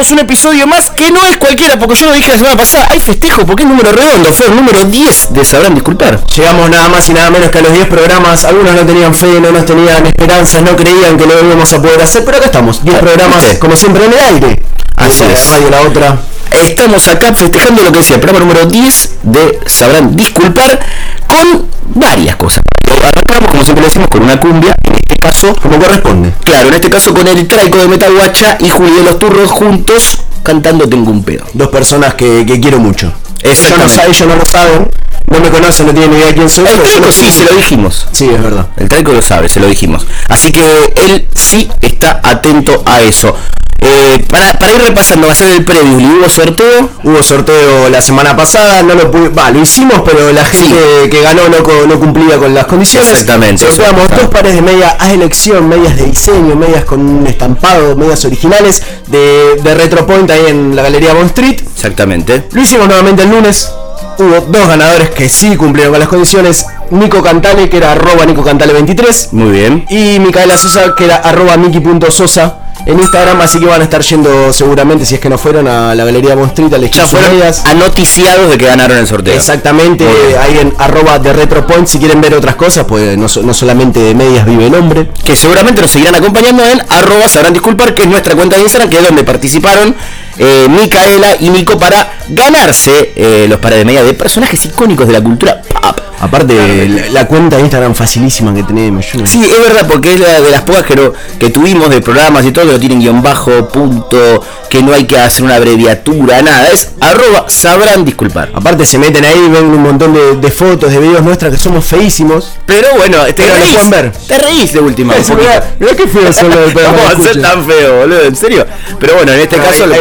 Un episodio más que no es cualquiera, porque yo lo dije la semana pasada, hay festejo porque es número redondo, fue el número 10 de Sabrán Disculpar. Llegamos nada más y nada menos que a los 10 programas. Algunos no tenían fe, no nos tenían esperanzas, no creían que lo íbamos a poder hacer, pero acá estamos. 10 programas, ¿viste? como siempre, en el aire. Así Una es. Radio la otra. Estamos acá festejando lo que decía, el programa número 10 de Sabrán Disculpar con varias cosas. Arrancamos, como siempre decimos, con una cumbia, caso, Como corresponde. claro, en este caso con el traico de Metaguacha y Julio de los Turros juntos cantando Tengo un pedo. Dos personas que, que quiero mucho. Yo no sé, ellos no lo saben, no me conocen, no tienen ni idea quién soy. El traico sí, se lo dijimos. Sí, es verdad. El traico lo sabe, se lo dijimos. Así que él sí está atento a eso. Eh, para, para ir repasando, va a ser el preview. ¿Le hubo sorteo? Hubo sorteo la semana pasada, no lo pude, va, lo hicimos, pero la gente que ganó no, cumplía con las condiciones. Exactamente, Sorteamos dos pares de medias a elección, medias de diseño, medias con un estampado, medias originales de, de Retropoint ahí en la Galería Bond Street. Exactamente. Lo hicimos nuevamente el lunes. Hubo dos ganadores que sí cumplieron con las condiciones. Nico Cantale, que era arroba Nico Cantale 23. Muy bien. Y Micaela Sosa, que era arroba Miki.sosa en Instagram. Así que van a estar yendo seguramente, si es que no fueron, a la Galería Bond Street a elegir Ya sus fueron medias. anoticiados de que ganaron el sorteo. Exactamente, ahí en arroba de Retropoint, si quieren ver otras cosas, pues no, no solamente de medias vive el hombre. Que seguramente nos seguirán acompañando en arroba sabrán disculpar, que es nuestra cuenta de Instagram, que es donde participaron eh, Micaela y Nico para ganarse eh, los pares de media de personajes icónicos de la cultura pop. Aparte, la, la cuenta de Instagram facilísima que tenemos. yo no- Sí, es verdad, porque es la de las pocas que, no- que tuvimos de programas y todo, que no tienen guion bajo, punto, que no hay que hacer una abreviatura, nada. Es arroba sabrán disculpar. Aparte se meten ahí, ven un montón de, de fotos, de videos nuestras que somos feísimos. Pero bueno, te Pero lo reís, pueden ver. te reís de última. Mirá, mirá qué feo son los del programa ¿Cómo va de a ser tan feo, boludo? ¿En serio? Pero bueno, en este caso lo hay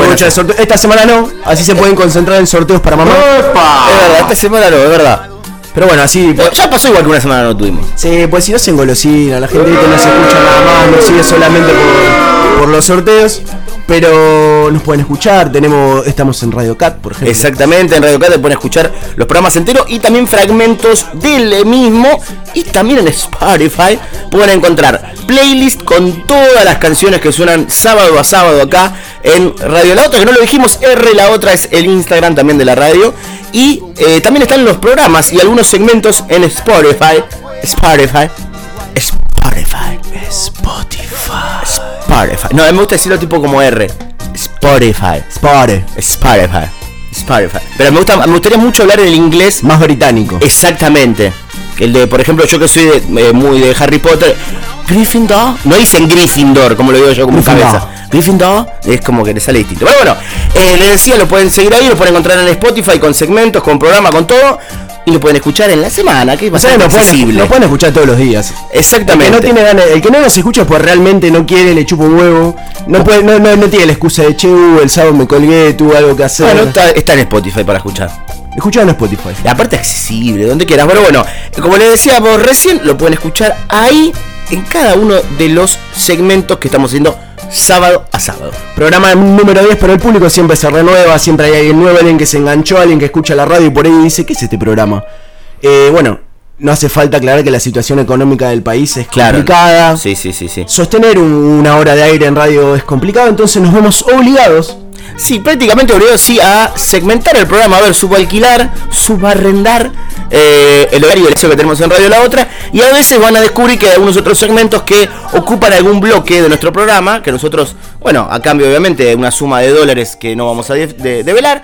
Esta semana no, así se pueden concentrar en sorteos para mamá. Es verdad, esta semana no, es verdad. Pero bueno, así. Pero ya pasó igual que una semana no tuvimos. Sí, pues si no se engolosina, la gente no se escucha nada más, nos sigue solamente por, por los sorteos. Pero nos pueden escuchar, tenemos, estamos en Radio Cat, por ejemplo. Exactamente, en Radio Cat te pueden escuchar los programas enteros y también fragmentos del mismo. Y también en Spotify pueden encontrar playlist con todas las canciones que suenan sábado a sábado acá en Radio La Otra, que no lo dijimos, R La Otra es el Instagram también de la radio. Y eh, también están los programas y algunos segmentos en Spotify. Spotify. Spotify. Spotify. Spotify. No, me gusta decirlo tipo como R. Spotify. Spotify. Spotify. Spotify. Pero me gusta, me gustaría mucho hablar el inglés Más británico. exactamente. El de, por ejemplo, yo que soy de- eh, muy de Harry Potter, Gryffindor, no dicen Gryffindor, como lo digo yo con mi cabeza. Gryffindor es como que le sale distinto. Pero bueno, eh, les decía, lo pueden seguir ahí, lo pueden encontrar en Spotify con segmentos, con programa, con todo. Y lo pueden escuchar en la semana, que es O sea, bastante nos pueden, escuchar todos los días. El que Exactamente. no tiene ganas, el que no nos escucha pues realmente no quiere, le chupa un huevo. No puede, no, no, no tiene la excusa de che, uh, el sábado me colgué, tuve algo que hacer. Bueno, está, está en Spotify para escuchar. Escuchalo en Spotify. Y aparte accesible, donde quieras. Pero bueno, como les decíamos recién, lo pueden escuchar ahí en cada uno de los segmentos que estamos haciendo sábado a sábado. Programa número 10, pero el público siempre se renueva, siempre hay alguien nuevo, alguien que se enganchó, alguien que escucha la radio y por ahí dice, ¿qué es este programa? Eh, bueno, no hace falta aclarar que la situación económica del país es complicada. Sí, sí, sí, sí. Sostener un- una hora de aire en radio es complicado, entonces nos vemos obligados. Sí, prácticamente obligado sí a segmentar el programa, a ver, subalquilar, subarrendar eh, el horario de eso que tenemos en Radio La Otra. Y a veces van a descubrir que hay algunos otros segmentos que ocupan algún bloque de nuestro programa, que nosotros, bueno, a cambio obviamente de una suma de dólares que no vamos a de- de- develar,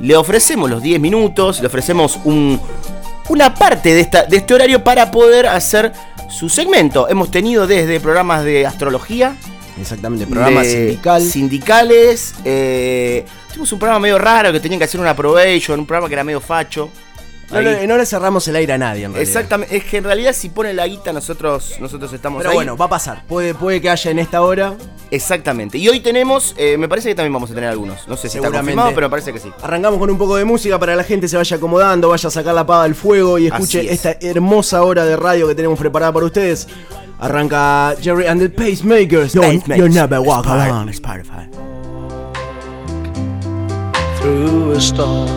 le ofrecemos los 10 minutos, le ofrecemos un, una parte de, esta, de este horario para poder hacer su segmento. Hemos tenido desde programas de astrología, Exactamente, programa de sindical. Sindicales. Eh, tuvimos un programa medio raro que tenían que hacer una probation, un programa que era medio facho. No, le, no le cerramos el aire a nadie en realidad. Exactamente, es que en realidad si pone la guita nosotros nosotros estamos Pero ahí. bueno, va a pasar. Puede, puede que haya en esta hora. Exactamente. Y hoy tenemos, eh, me parece que también vamos a tener algunos. No sé si está confirmado, pero me parece que sí. Arrancamos con un poco de música para que la gente se vaya acomodando, vaya a sacar la pava del fuego y escuche es. esta hermosa hora de radio que tenemos preparada para ustedes. Arranca Jerry and the Pacemakers. Don't, you'll never walk alone. Spotify. through a storm.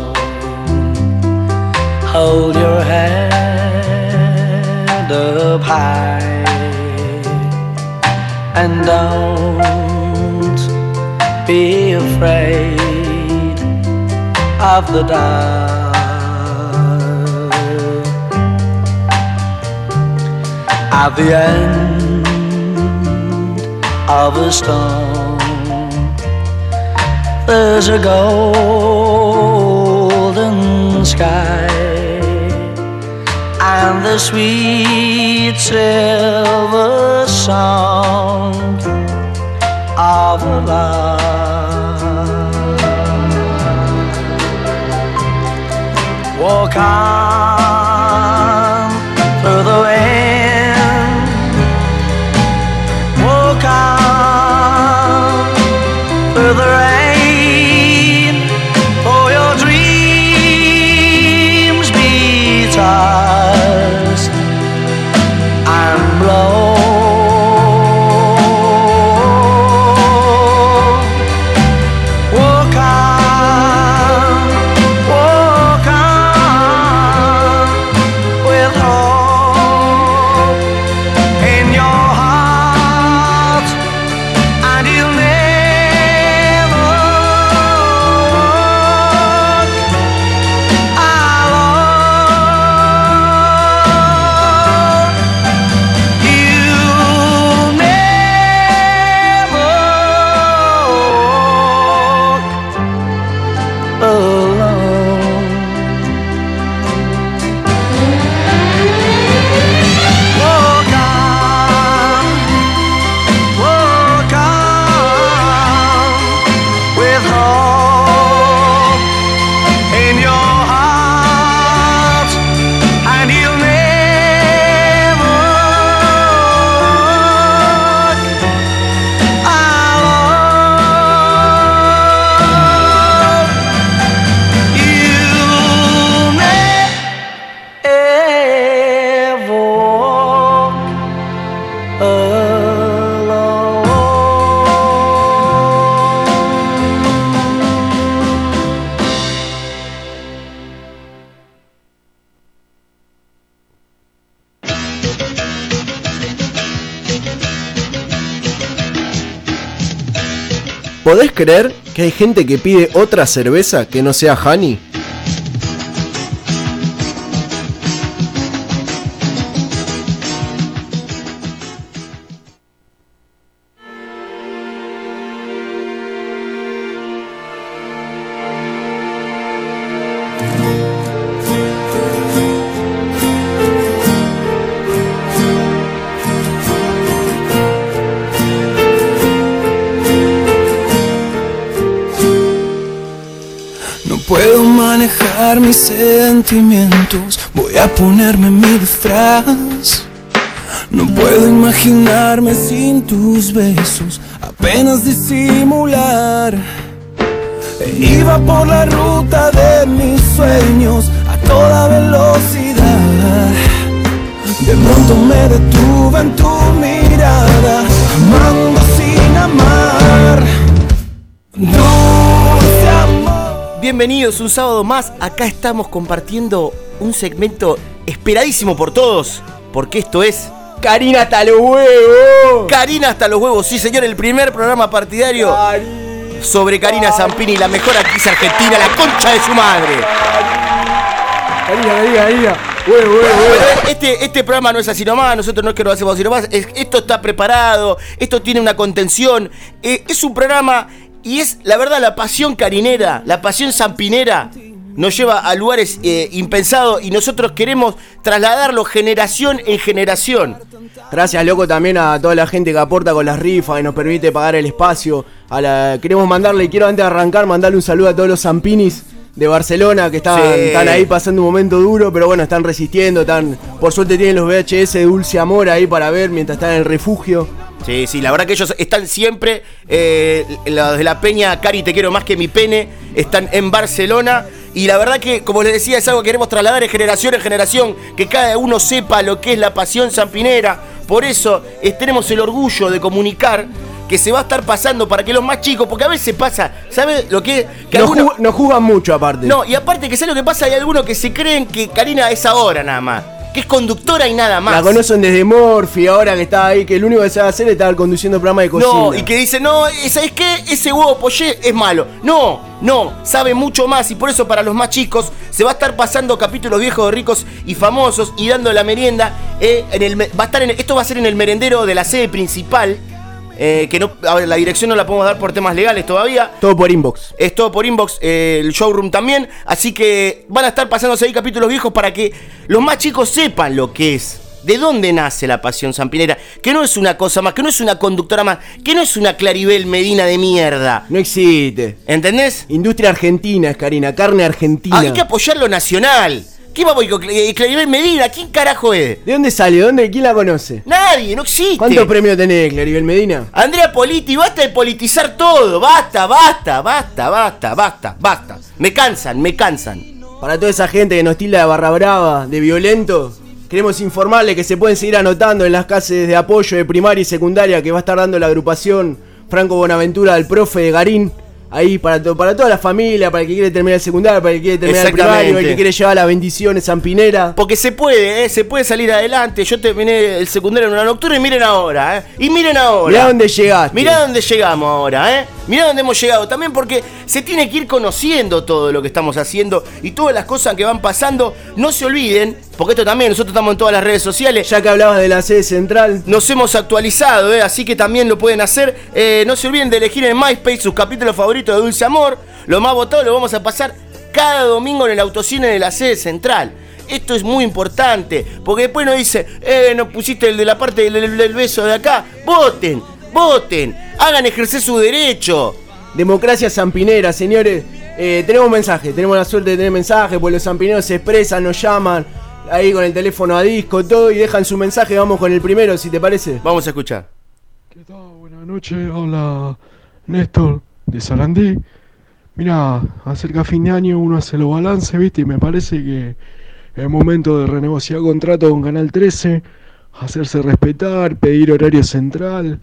Hold your head up high and don't be afraid of the dark. At the end of a storm, there's a golden sky and the sweet silver song of love. Walk on far. ¿Podés creer que hay gente que pide otra cerveza que no sea Honey? Puedo manejar mis sentimientos, voy a ponerme mi disfraz. No puedo imaginarme sin tus besos, apenas disimular. E iba por la ruta de mis sueños a toda velocidad. De pronto me detuve en tu mirada, amando sin amar. Bienvenidos un sábado más. Acá estamos compartiendo un segmento esperadísimo por todos. Porque esto es Karina hasta los huevos. Karina hasta los huevos. Sí, señor, el primer programa partidario sobre Karina Zampini, la mejor actriz argentina, la concha de su madre. Karina, Karina, Karina. Pero Este, este programa no es así nomás, nosotros no es que lo hacemos así nomás, es- esto está preparado, esto tiene una contención, eh, es un programa y es la verdad la pasión carinera, la pasión zampinera nos lleva a lugares eh, impensados y nosotros queremos trasladarlo generación en generación. Gracias, loco, también a toda la gente que aporta con las rifas y nos permite pagar el espacio. A la... Queremos mandarle, quiero antes de arrancar, mandarle un saludo a todos los Zampinis de Barcelona que están, Sí. están ahí pasando un momento duro, pero bueno, están resistiendo, están, por suerte tienen los VHS de Dulce Amor ahí para ver mientras están en el refugio. Sí, sí, la verdad que ellos están siempre, eh, los de la Peña, Cari, te quiero más que mi pene, están en Barcelona. Y la verdad que, como les decía, es algo que queremos trasladar de generación en generación, que cada uno sepa lo que es la pasión zampinera. Por eso eh, tenemos el orgullo de comunicar que se va a estar pasando para que los más chicos, porque a veces pasa, ¿sabes lo que? que Nos, algunos- ju- mucho aparte. no, y aparte que sé lo que pasa, hay algunos que se creen que Karina es ahora nada más. que es conductora y nada más. La conocen desde Morphy, ahora que está ahí, que el único que sabe hacer es estar conduciendo programa de cocina. No, y que dice, no, ¿sabes qué? Ese huevo poché es malo. No, no, sabe mucho más y por eso para los más chicos se va a estar pasando capítulos viejos de ricos y famosos y dando la merienda. eh, en el, va a estar en, esto va a ser en el merendero de la sede principal. Eh, que no, a ver, la dirección no la podemos dar por temas legales todavía. Todo por inbox. Es todo por inbox, eh, el showroom también. Así que van a estar pasándose ahí capítulos viejos para que los más chicos sepan lo que es. ¿De dónde nace la pasión zampinera? Que no es una cosa más, que no es una conductora más, que no es una Claribel Medina de mierda. No existe. ¿Entendés? Industria argentina, Karina, carne argentina. Hay que apoyar lo nacional. ¿Qué con Cl- Claribel Medina? ¿Quién carajo es? ¿De dónde salió? ¿Dónde? ¿Quién la conoce? Nadie, no existe. ¿Cuántos premios tenés, Claribel Medina? Andrea Politi, basta de politizar todo. Basta, basta, basta, basta, basta, basta. Me cansan, me cansan. Para toda esa gente que nos tilda de barra brava, de violento, queremos informarle que se pueden seguir anotando en las clases de apoyo de primaria y secundaria que va a estar dando la agrupación Franco Bonaventura del profe de Garín. Ahí para, to- para toda la familia, para el que quiere terminar el secundario, para el que quiere terminar el primario, el Exactamente. que quiere llevar las bendiciones Zampinera. Porque se puede, ¿eh? se puede salir adelante. Yo terminé el secundario en una nocturna y miren ahora, ¿eh? Y miren ahora. Mirá dónde llegaste. Mirá dónde llegamos ahora, ¿eh? Mirá dónde hemos llegado. También porque se tiene que ir conociendo todo lo que estamos haciendo y todas las cosas que van pasando. No se olviden, porque esto también, nosotros estamos en todas las redes sociales. Ya que hablabas de la sede central, Nos hemos actualizado, ¿eh? así que también lo pueden hacer. Eh, no se olviden de elegir en MySpace sus capítulos favoritos de Dulce Amor. Lo más votado lo vamos a pasar cada domingo en el autocine de la sede central. Esto es muy importante, porque después nos dice, eh, no pusiste el de la parte del, del- del beso de acá. Voten, voten, hagan ejercer su derecho. democracia zampinera, señores. Eh, tenemos mensaje, tenemos la suerte de tener mensaje, pues los zampineros se expresan, nos llaman, ahí con el teléfono a disco, todo, y dejan su mensaje. Vamos con el primero, si te parece. Vamos a escuchar. ¿Qué tal? Buenas noches, habla Néstor de Sarandí. Mira, acerca fin de año uno hace los balances, ¿viste? Y me parece que es momento de renegociar contrato con Canal 13, hacerse respetar, pedir horario central,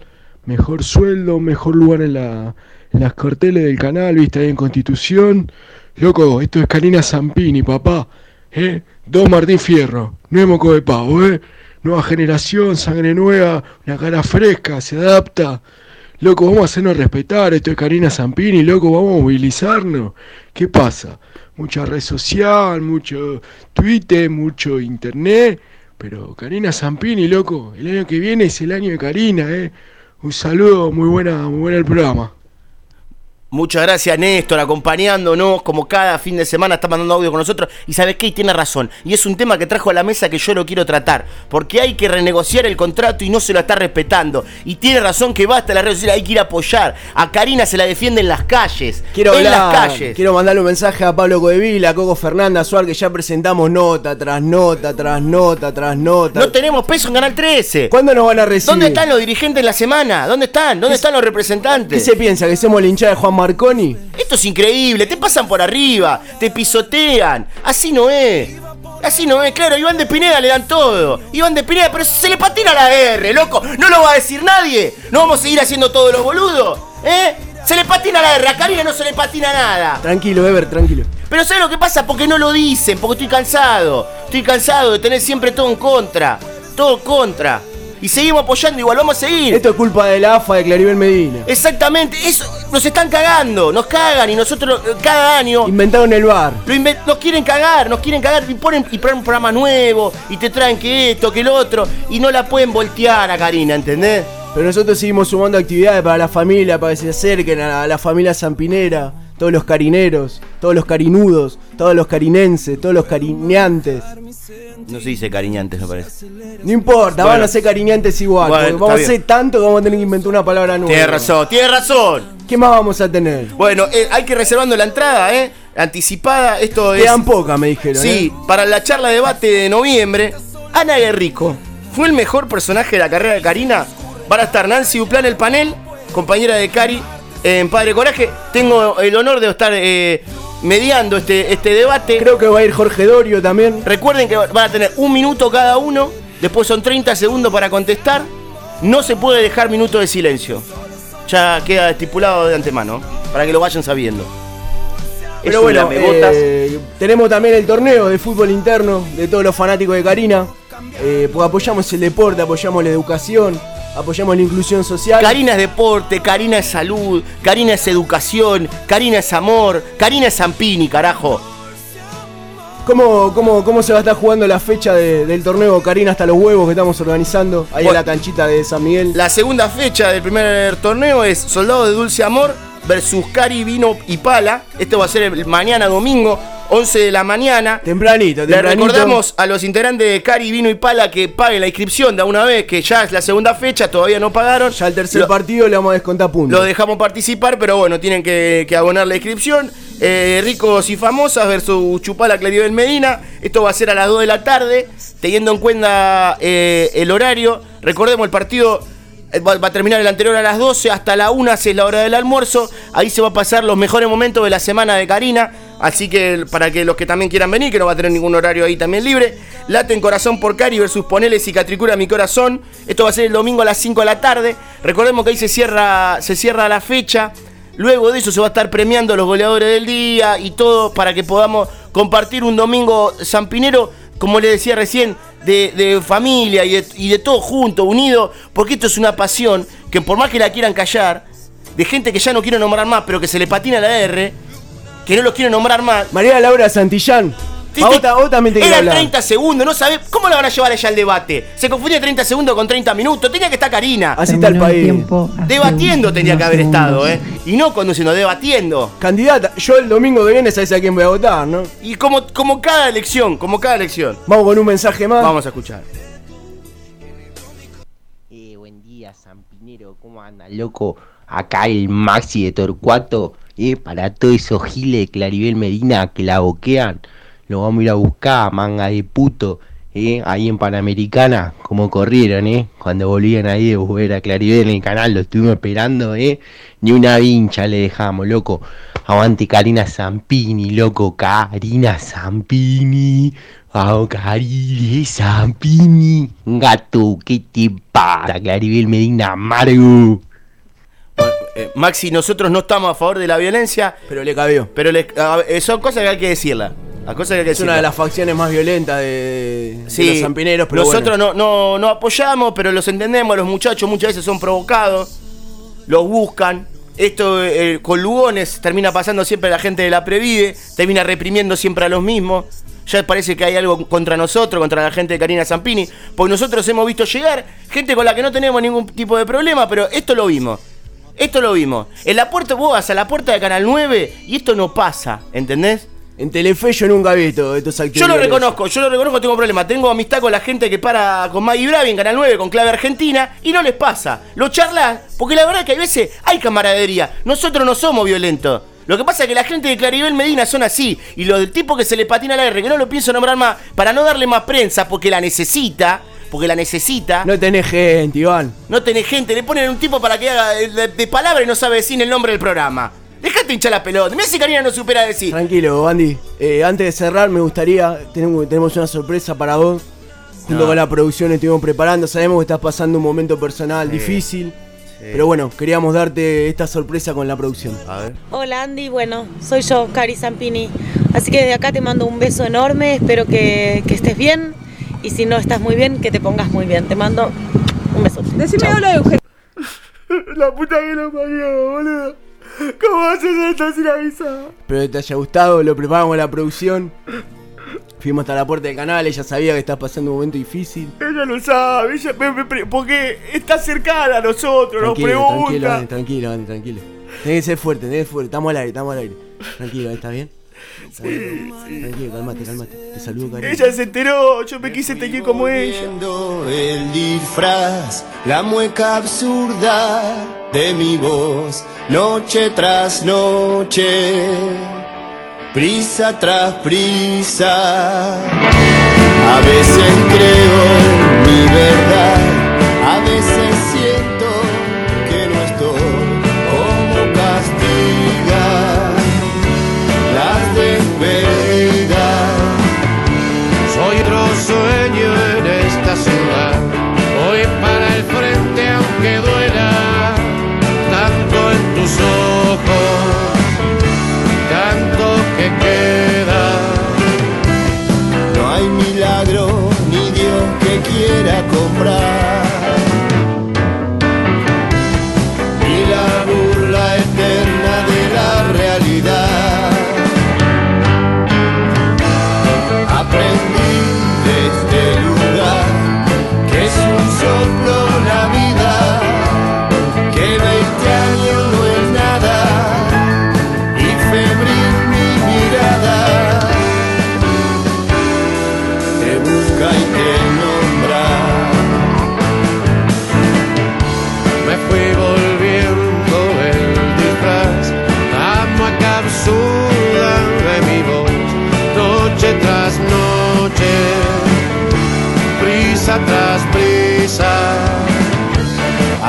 mejor sueldo, mejor lugar en, la, en las carteles del canal, ¿viste? Ahí en Constitución. Loco, esto es Karina Zampini, papá. ¿Eh? Don Martín Fierro, no moco de pavo, ¿eh? Nueva generación, sangre nueva, una cara fresca, se adapta. Loco, vamos a hacernos respetar, esto es Karina Zampini, loco, vamos a movilizarnos. ¿Qué pasa? Mucha red social, mucho Twitter, mucho internet, pero Karina Zampini, loco, el año que viene es el año de Karina, eh. Un saludo, muy buena, muy buena el programa. Muchas gracias Néstor, acompañándonos como cada fin de semana está mandando audio con nosotros. Y sabes qué, y tiene razón. Y es un tema que trajo a la mesa que yo lo quiero tratar. Porque hay que renegociar el contrato y no se lo está respetando. Y tiene razón que basta la red social, hay que ir a apoyar. A Karina se la defiende en las calles. Quiero en hablar, las calles. quiero mandarle un mensaje a Pablo Codevila, a Coco Fernanda, a Suar, que ya presentamos nota tras nota, tras nota, tras nota. No tenemos peso en Canal 13. ¿Cuándo nos van a recibir? ¿Dónde están los dirigentes de la semana? ¿Dónde están? ¿Dónde están los ¿Qué representantes? se piensa? ¿Que somos la hinchada de Juan Marconi? Esto es increíble, te pasan por arriba, te pisotean. Así no es. Así no es, claro, Iván de Pineda le dan todo. Iván de Pineda, pero se le patina la R, loco. No lo va a decir nadie. No vamos a seguir haciendo todos los boludos. ¿Eh? Se le patina la R, a Karina no se le patina nada. Tranquilo, Ever, tranquilo. Pero ¿sabes lo que pasa? Porque no lo dicen, porque estoy cansado. Estoy cansado de tener siempre todo en contra. Todo contra. Y seguimos apoyando igual, vamos a seguir. Esto es culpa de la AFA de Claribel Medina. Exactamente, eso nos están cagando, nos cagan y nosotros eh, cada año Inventaron el bar. lo inven- nos quieren cagar, nos quieren cagar y ponen, y ponen un programa nuevo y te traen que esto, que el otro y no la pueden voltear a Karina, ¿entendés? Pero nosotros seguimos sumando actividades para la familia, para que se acerquen a la, a la familia zampinera, todos los carineros, todos los carinudos, todos los carinenses, todos los cariñantes. No se dice cariñantes, me parece. No importa, Bueno. van a ser cariñantes igual. Bueno, porque vamos a hacer tanto que vamos a tener que inventar una palabra nueva. Tienes razón, tienes razón. ¿Qué más vamos a tener? Bueno, eh, hay que ir reservando la entrada, ¿eh? Anticipada, esto es... Quedan pocas, me dijeron. Sí, ¿eh? para la charla de debate de noviembre, Ana Guerrico fue el mejor personaje de la carrera de Karina. Van a estar Nancy Duplán en el panel, compañera de Cari en Padre Coraje. Tengo el honor de estar eh, mediando este, este debate. Creo que va a ir Jorge Dorio también. Recuerden que van a tener un minuto cada uno, después son 30 segundos para contestar. No se puede dejar minuto de silencio. Ya queda estipulado de antemano, para que lo vayan sabiendo. Pero bueno, eh, tenemos también el torneo de fútbol interno de todos los fanáticos de Karina. Eh, porque apoyamos el deporte, apoyamos la educación, apoyamos la inclusión social. Karina es deporte, Karina es salud, Karina es educación, Karina es amor, Karina es Zampini, carajo. ¿Cómo, cómo, ¿Cómo se va a estar jugando la fecha de- del torneo Karina hasta los huevos que estamos organizando ahí en la canchita de San Miguel? La segunda fecha del primer torneo es Soldado de Dulce Amor versus Cari Vino y Pala. Esto va a ser el mañana domingo, 11 de la mañana. Tempranito, Le tempranito. recordamos a los integrantes de Cari Vino y Pala que paguen la inscripción de una vez, que ya es la segunda fecha, todavía no pagaron. Ya el tercer Lo- partido le vamos a descontar puntos. Lo dejamos participar, pero bueno, tienen que, que abonar la inscripción. Eh, ricos y famosas versus Chupala Claribel Medina. Esto va a ser a las 2 de la tarde, teniendo en cuenta eh, el horario. Recordemos, el partido va, va a terminar el anterior a las 12, hasta la 1 es la hora del almuerzo. Ahí se va a pasar los mejores momentos de la semana de Karina. Así que para que los que también quieran venir, que no va a tener ningún horario ahí también libre. Late en corazón por Cari versus Poneles y Catricura mi corazón. Esto va a ser el domingo a las 5 de la tarde. Recordemos que ahí se cierra, se cierra la fecha. Luego de eso se va a estar premiando los goleadores del día y todo para que podamos compartir un domingo zampinero, como le decía recién, de, de familia y de, todo junto, unido, porque esto es una pasión que por más que la quieran callar, de gente que ya no quiero nombrar más, pero que se le patina la R, que no los quiero nombrar más. María Laura Santillán. Vos, vos también te quiero Eran hablar. 30 segundos, no sabés cómo la van a llevar ella al debate. Se confundía 30 segundos con 30 minutos, tenía que estar Karina. Así está el país. Debatiendo tenía que haber estado. ¿eh? Y no conduciendo, debatiendo. Candidata, yo el domingo que viene sabes a quién voy a votar, ¿no? Y como, como cada elección, como cada elección. Vamos con un mensaje más. Vamos a escuchar. Eh, buen día, Zampinero, ¿cómo anda, loco? Acá el Maxi de Torcuato, eh, para todos esos giles de Claribel Medina que la boquean, lo vamos a ir a buscar, manga de puto, eh, ahí en Panamericana, como corrieron, eh, cuando volvían ahí de volver a Claribel en el canal, lo estuvimos esperando, eh, ni una vincha le dejamos, loco. Aguante Karina Zampini, loco, Karina Zampini. Vamos, Cari Zampini. Gato, ¿qué te pasa? Claribel Medina Amargo. Bueno, eh, Maxi, nosotros no estamos a favor de la violencia, Pero le cabió. pero le- son cosas que hay que decirlas. Las cosas que hay que Es una de las facciones más violentas de, los zampineros, pero nosotros bueno. no, no, no apoyamos, pero los entendemos, los muchachos muchas veces son provocados, los buscan. Esto eh, con Lugones termina pasando siempre a la gente de la Previde, termina reprimiendo siempre a los mismos. Ya parece que hay algo contra nosotros, contra la gente de Karina Zampini, porque nosotros hemos visto llegar gente con la que no tenemos ningún tipo de problema, pero esto lo vimos. Esto lo vimos. En la puerta, vos vas a la puerta de Canal 9 y esto no pasa, ¿entendés? En Telefe yo nunca he visto estos actores. Yo lo reconozco, yo lo reconozco, tengo problema. Tengo amistad con la gente que para con Maggie Bravi en Canal 9, con Clave Argentina, y no les pasa. Lo charlas, porque la verdad es que hay veces hay camaradería. Nosotros no somos violentos. Lo que pasa es que la gente de Claribel Medina son así. Y los del tipo que se le patina la R, que no lo pienso nombrar más, para no darle más prensa, porque la necesita, porque la necesita. No, No tenés gente, Iván. tenés gente, le ponen un tipo para que haga de, de palabra y no sabe decir el nombre del programa. Dejate hinchar la pelota. Mira si Karina no supera decir. Tranquilo, Bandy. Eh, antes de cerrar, me gustaría. Tenemos, tenemos una sorpresa para vos. Junto No. con la producción estuvimos preparando. Sabemos que estás pasando un momento personal difícil. Pero bueno, queríamos darte esta sorpresa con la producción. A ver. Hola Andy, bueno, soy yo, Cari Zampini. Así que desde acá te mando un beso enorme, espero que, que estés bien y si no estás muy bien, que te pongas muy bien. Te mando un beso. Decime hola, Eugenio. La puta que lo parió, boludo. ¿Cómo haces esto sin avisar? Espero que te haya gustado. Lo preparamos la producción. Fuimos hasta la puerta del canal. Ella sabía que estás pasando un momento difícil. Ella lo sabe, ella me- me porque está cercana a nosotros, nos Tranquilo, tranquilo, pregunta. Andy, tranquilo, Andy, tranquilo. Tenés que ser fuerte, tenés que ser fuerte. Estamos al aire, estamos al aire. Tranquilo, ¿está bien? Calmate, calmate. Te saludo, cariño. Ella se enteró, yo me quise teñir como ella. El disfraz, la mueca absurda de mi voz, noche tras noche, prisa tras prisa. A veces creo en mi verdad,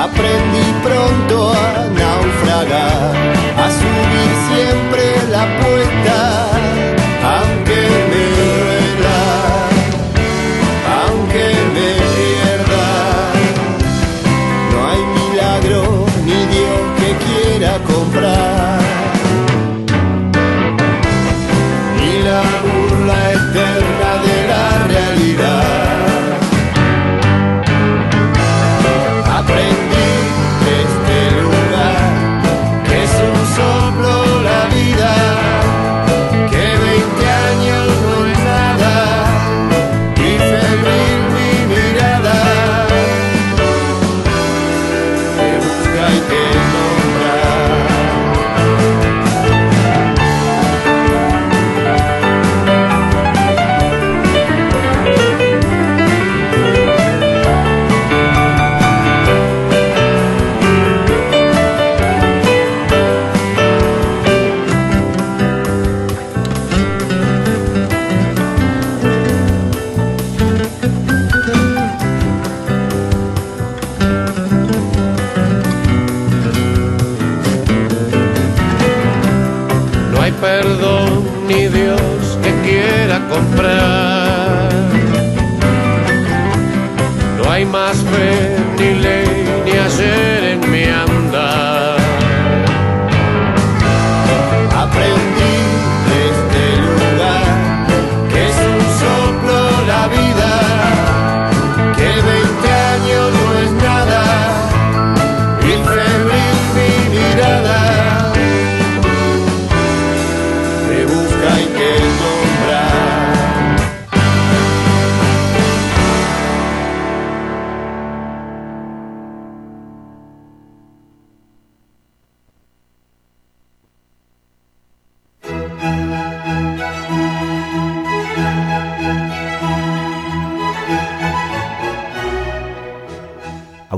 Aprendí pronto a naufragar,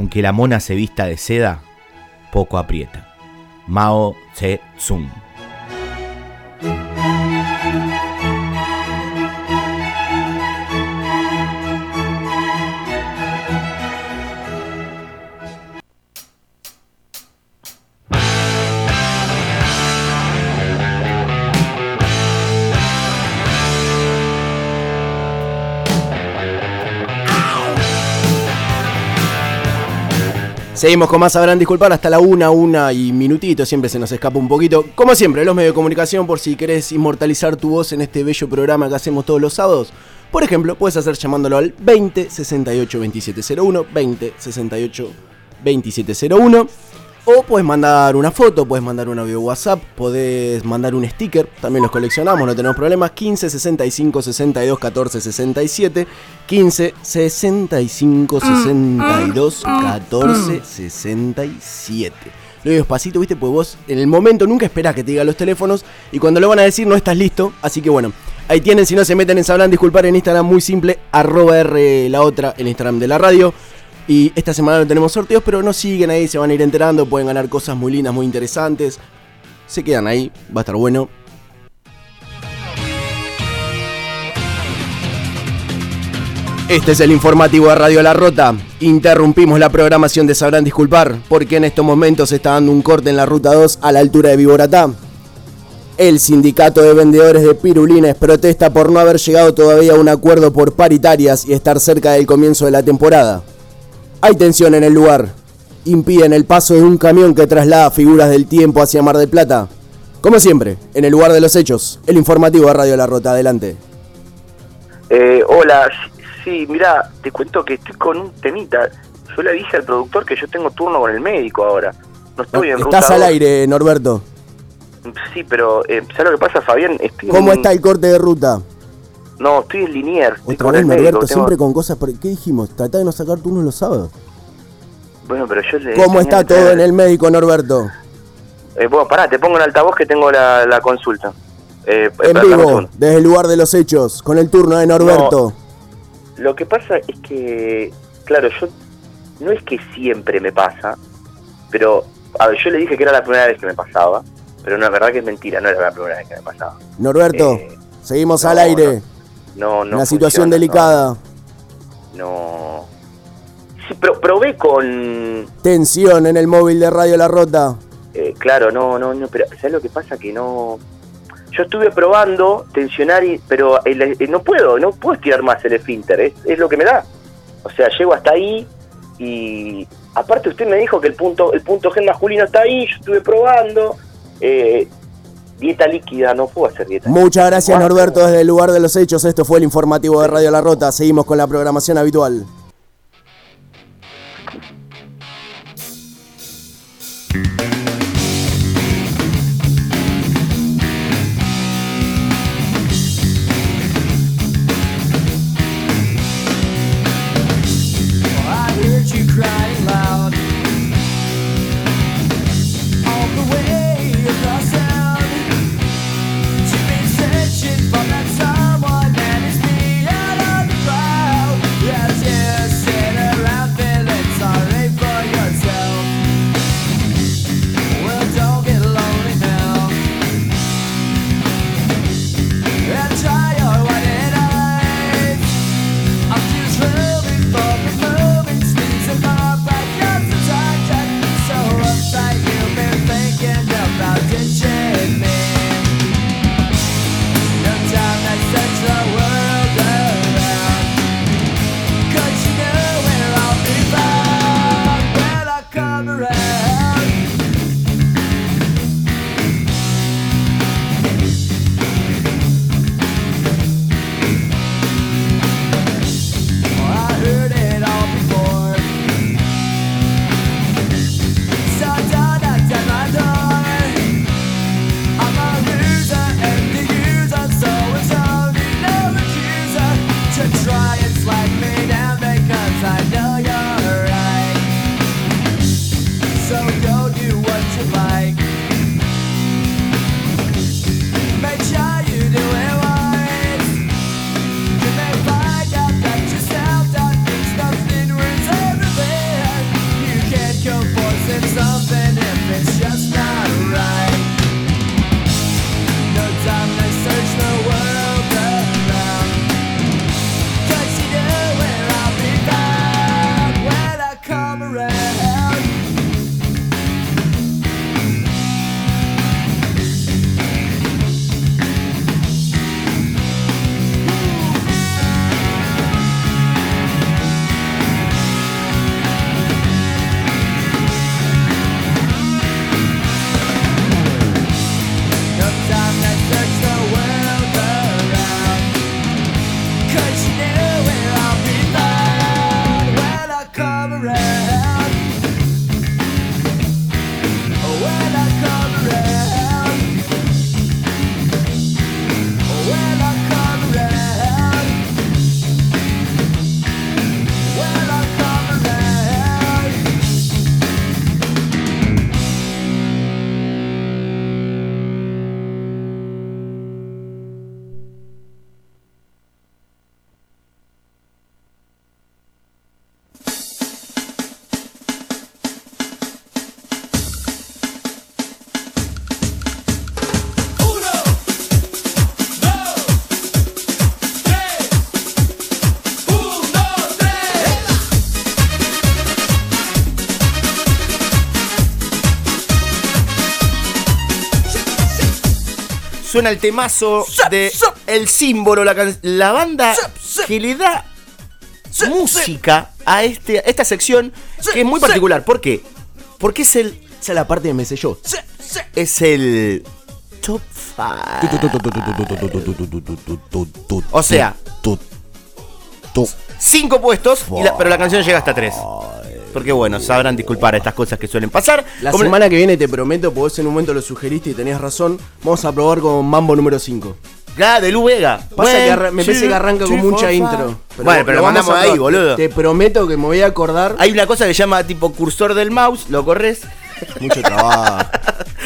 Aunque la mona se vista de seda, poco aprieta. Mao Tse-tung. Seguimos con más, sabrán disculpar, hasta la una, una y minutito, siempre se nos escapa un poquito. Como siempre, los medios de comunicación, por si querés inmortalizar tu voz en este bello programa que hacemos todos los sábados. Por ejemplo, puedes hacer llamándolo al 20 68 2701, 20 68 2701. O puedes mandar una foto, puedes mandar un audio WhatsApp, podés mandar un sticker, también los coleccionamos, no tenemos problemas. 15 65 62 14 67, 15 65 62 14 67. Lo digo despacito, viste, pues vos en el momento nunca esperás que te digan los teléfonos y cuando lo van a decir no estás listo. Así que bueno, ahí tienen, si no se meten en Sabrán Disculpar en Instagram, muy simple, arroba R la otra, el Instagram de la radio. Y esta semana no tenemos sorteos, pero no siguen ahí, se van a ir enterando, pueden ganar cosas muy lindas, muy interesantes. Se quedan ahí, va a estar bueno. Este es el informativo de Radio La Rota. Interrumpimos la programación de Sabrán Disculpar, porque en estos momentos se está dando un corte en la ruta 2 a la altura de Viboratá. El sindicato de vendedores de pirulines protesta por no haber llegado todavía a un acuerdo por paritarias y estar cerca del comienzo de la temporada. Hay tensión en el lugar. Impiden el paso de un camión que traslada figuras del tiempo hacia Mar del Plata. Como siempre, en el lugar de los hechos, el informativo de Radio La Rota. Adelante. Eh, hola, sí, mira, te cuento que estoy con un temita. Yo le dije al productor que yo tengo turno con el médico ahora. No estoy en Estás ruta al aire, Norberto. Sí, pero eh, ¿sabes lo que pasa, Fabián? Estoy ¿Cómo en- está el corte de ruta? No, estoy en Linier. estoy Otra con vez, el médico, tengo- siempre con cosas. por- ¿Qué dijimos? Trata de no sacar turnos los sábados. Bueno, pero yo le... ¿Cómo está todo en el médico, Norberto? Eh, bueno, pará, te pongo en altavoz que tengo la, la consulta. Eh, En dame un vivo, desde el lugar de los hechos, con el turno de Norberto. Lo que pasa es que, claro, yo no es que siempre me pasa, pero a ver, yo le dije que era la primera vez que me pasaba pero no, la verdad que es mentira, no era la primera vez que me pasaba. Norberto, Eh, seguimos no, al aire. No, no. Una situación funciona, delicada. No. no. Sí, pero probé con. Tensión en el móvil de Radio La Rota. eh, claro, no, no, no, pero ¿sabes lo que pasa? Que no. Yo estuve probando tensionar, y, pero el- el- no puedo, no puedo estirar más el esfínter, es, es lo que me da. O sea, llego hasta ahí y aparte usted me dijo que el punto el punto G masculino está ahí, yo estuve probando. eh, dieta líquida, no puedo hacer dieta Muchas gracias. Norberto desde el lugar de los hechos. Esto fue el informativo de Radio La Rota. Seguimos con la programación habitual. Suena el temazo de El Símbolo, la, la banda que le da música a, este, a esta sección que es muy particular. ¿Por qué? Porque es el. Esa es la parte que me sé yo. Es el. Top 5. O sea, cinco puestos, y la- pero la canción llega hasta tres. Porque bueno, sabrán disculpar estas cosas que suelen pasar. La Como- semana que viene te prometo, porque vos en un momento lo sugeriste y tenías razón, vamos a probar con Mambo número 5. Ah, de Lu Vega. Pasa One, que arra- me parece que arranca con mucha intro. bueno, pero lo mandamos ahí, boludo. Te prometo que me voy a acordar. Hay una cosa que se llama tipo cursor del mouse, lo corres. Mucho trabajo.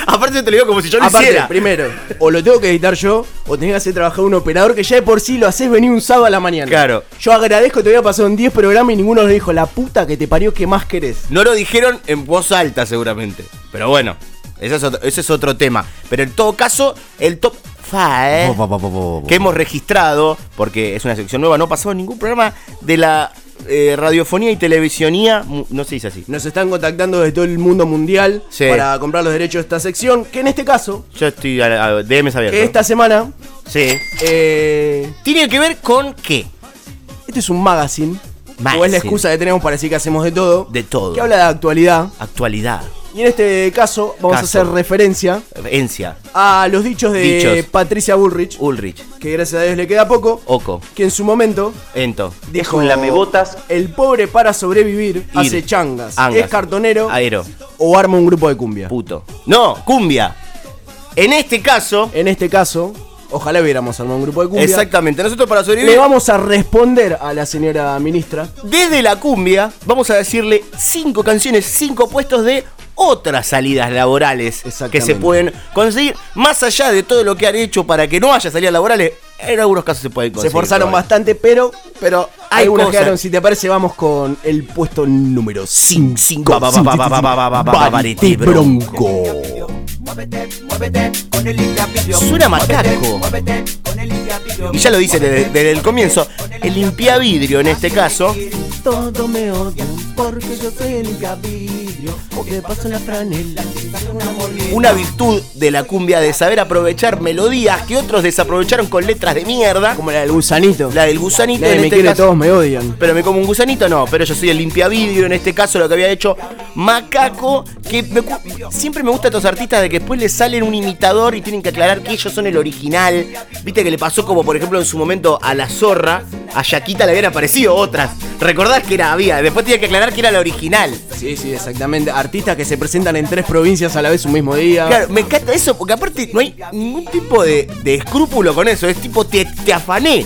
Aparte te lo digo como si yo lo Aparte, hiciera. primero, o lo tengo que editar yo, o tenés que hacer trabajar un operador que ya de por sí lo haces venir un sábado a la mañana. Claro. Yo agradezco, te voy a pasar un 10 programas y ninguno nos dijo, la puta que te parió, ¿qué más querés? No lo dijeron en voz alta seguramente. Pero bueno, ese es otro, ese es otro tema. Pero en todo caso, el top 5 que hemos registrado, porque es una sección nueva, no pasó en ningún programa de la eh, radiofonía y televisionía, no se dice así. Nos están contactando desde todo el mundo mundial Sí. para comprar los derechos de esta sección, que en este caso, Yo estoy a, a- DMs abiertos. que esta semana, Sí. eh, Tiene que ver con qué? este es un magazine, o es Magazine. la excusa que tenemos para decir que hacemos de todo, De todo. que habla de actualidad. Actualidad. Y en este caso vamos Caso. a hacer referencia Encia. a los dichos de Dichos. Patricia Bullrich, Ulrich. que gracias a Dios le queda poco, Oco. que en su momento Ento. dijo un lamebotas. el pobre para sobrevivir hace changas, Angas. es cartonero Aero. o arma un grupo de cumbia. Puto. No, cumbia. En este caso, En este caso, ojalá hubiéramos armado un grupo de cumbia. exactamente, nosotros para Le sobrevivir, vamos a responder a la señora ministra. desde la cumbia, vamos a decirle cinco canciones, cinco puestos de otras salidas laborales que se pueden conseguir, más allá de todo lo que han hecho para que no haya salidas laborales, en algunos casos se pueden conseguir. Se forzaron bastante, pero, pero hay algunas cosas. quedaron. Si te parece, vamos con el puesto número 5. Varete Bronco. Suena macaco. Y ya lo dice desde, desde el comienzo. El limpiavidrio en este caso. Todo me porque yo soy el Una virtud de la cumbia de saber aprovechar melodías que otros desaprovecharon con letras de mierda, Como la del gusanito. la del gusanito en me este quiere, caso. todos me odian. Pero me como un gusanito, no. Pero yo soy el limpiavidrio, en este caso lo que había hecho Macaco, que me siempre me gusta a estos artistas de que después les salen un imitador y tienen que aclarar que ellos son el original. Viste que le pasó como por ejemplo en su momento a La Zorra, a Yaquita le habían aparecido otras. ¿Recordás que era había? Después tenía que aclarar que era la original. Sí, sí, exactamente. Artistas que se presentan en tres provincias a la vez un mismo día. Claro, me encanta eso porque aparte no hay ningún tipo de, de escrúpulo con eso. Es tipo, te, te afané.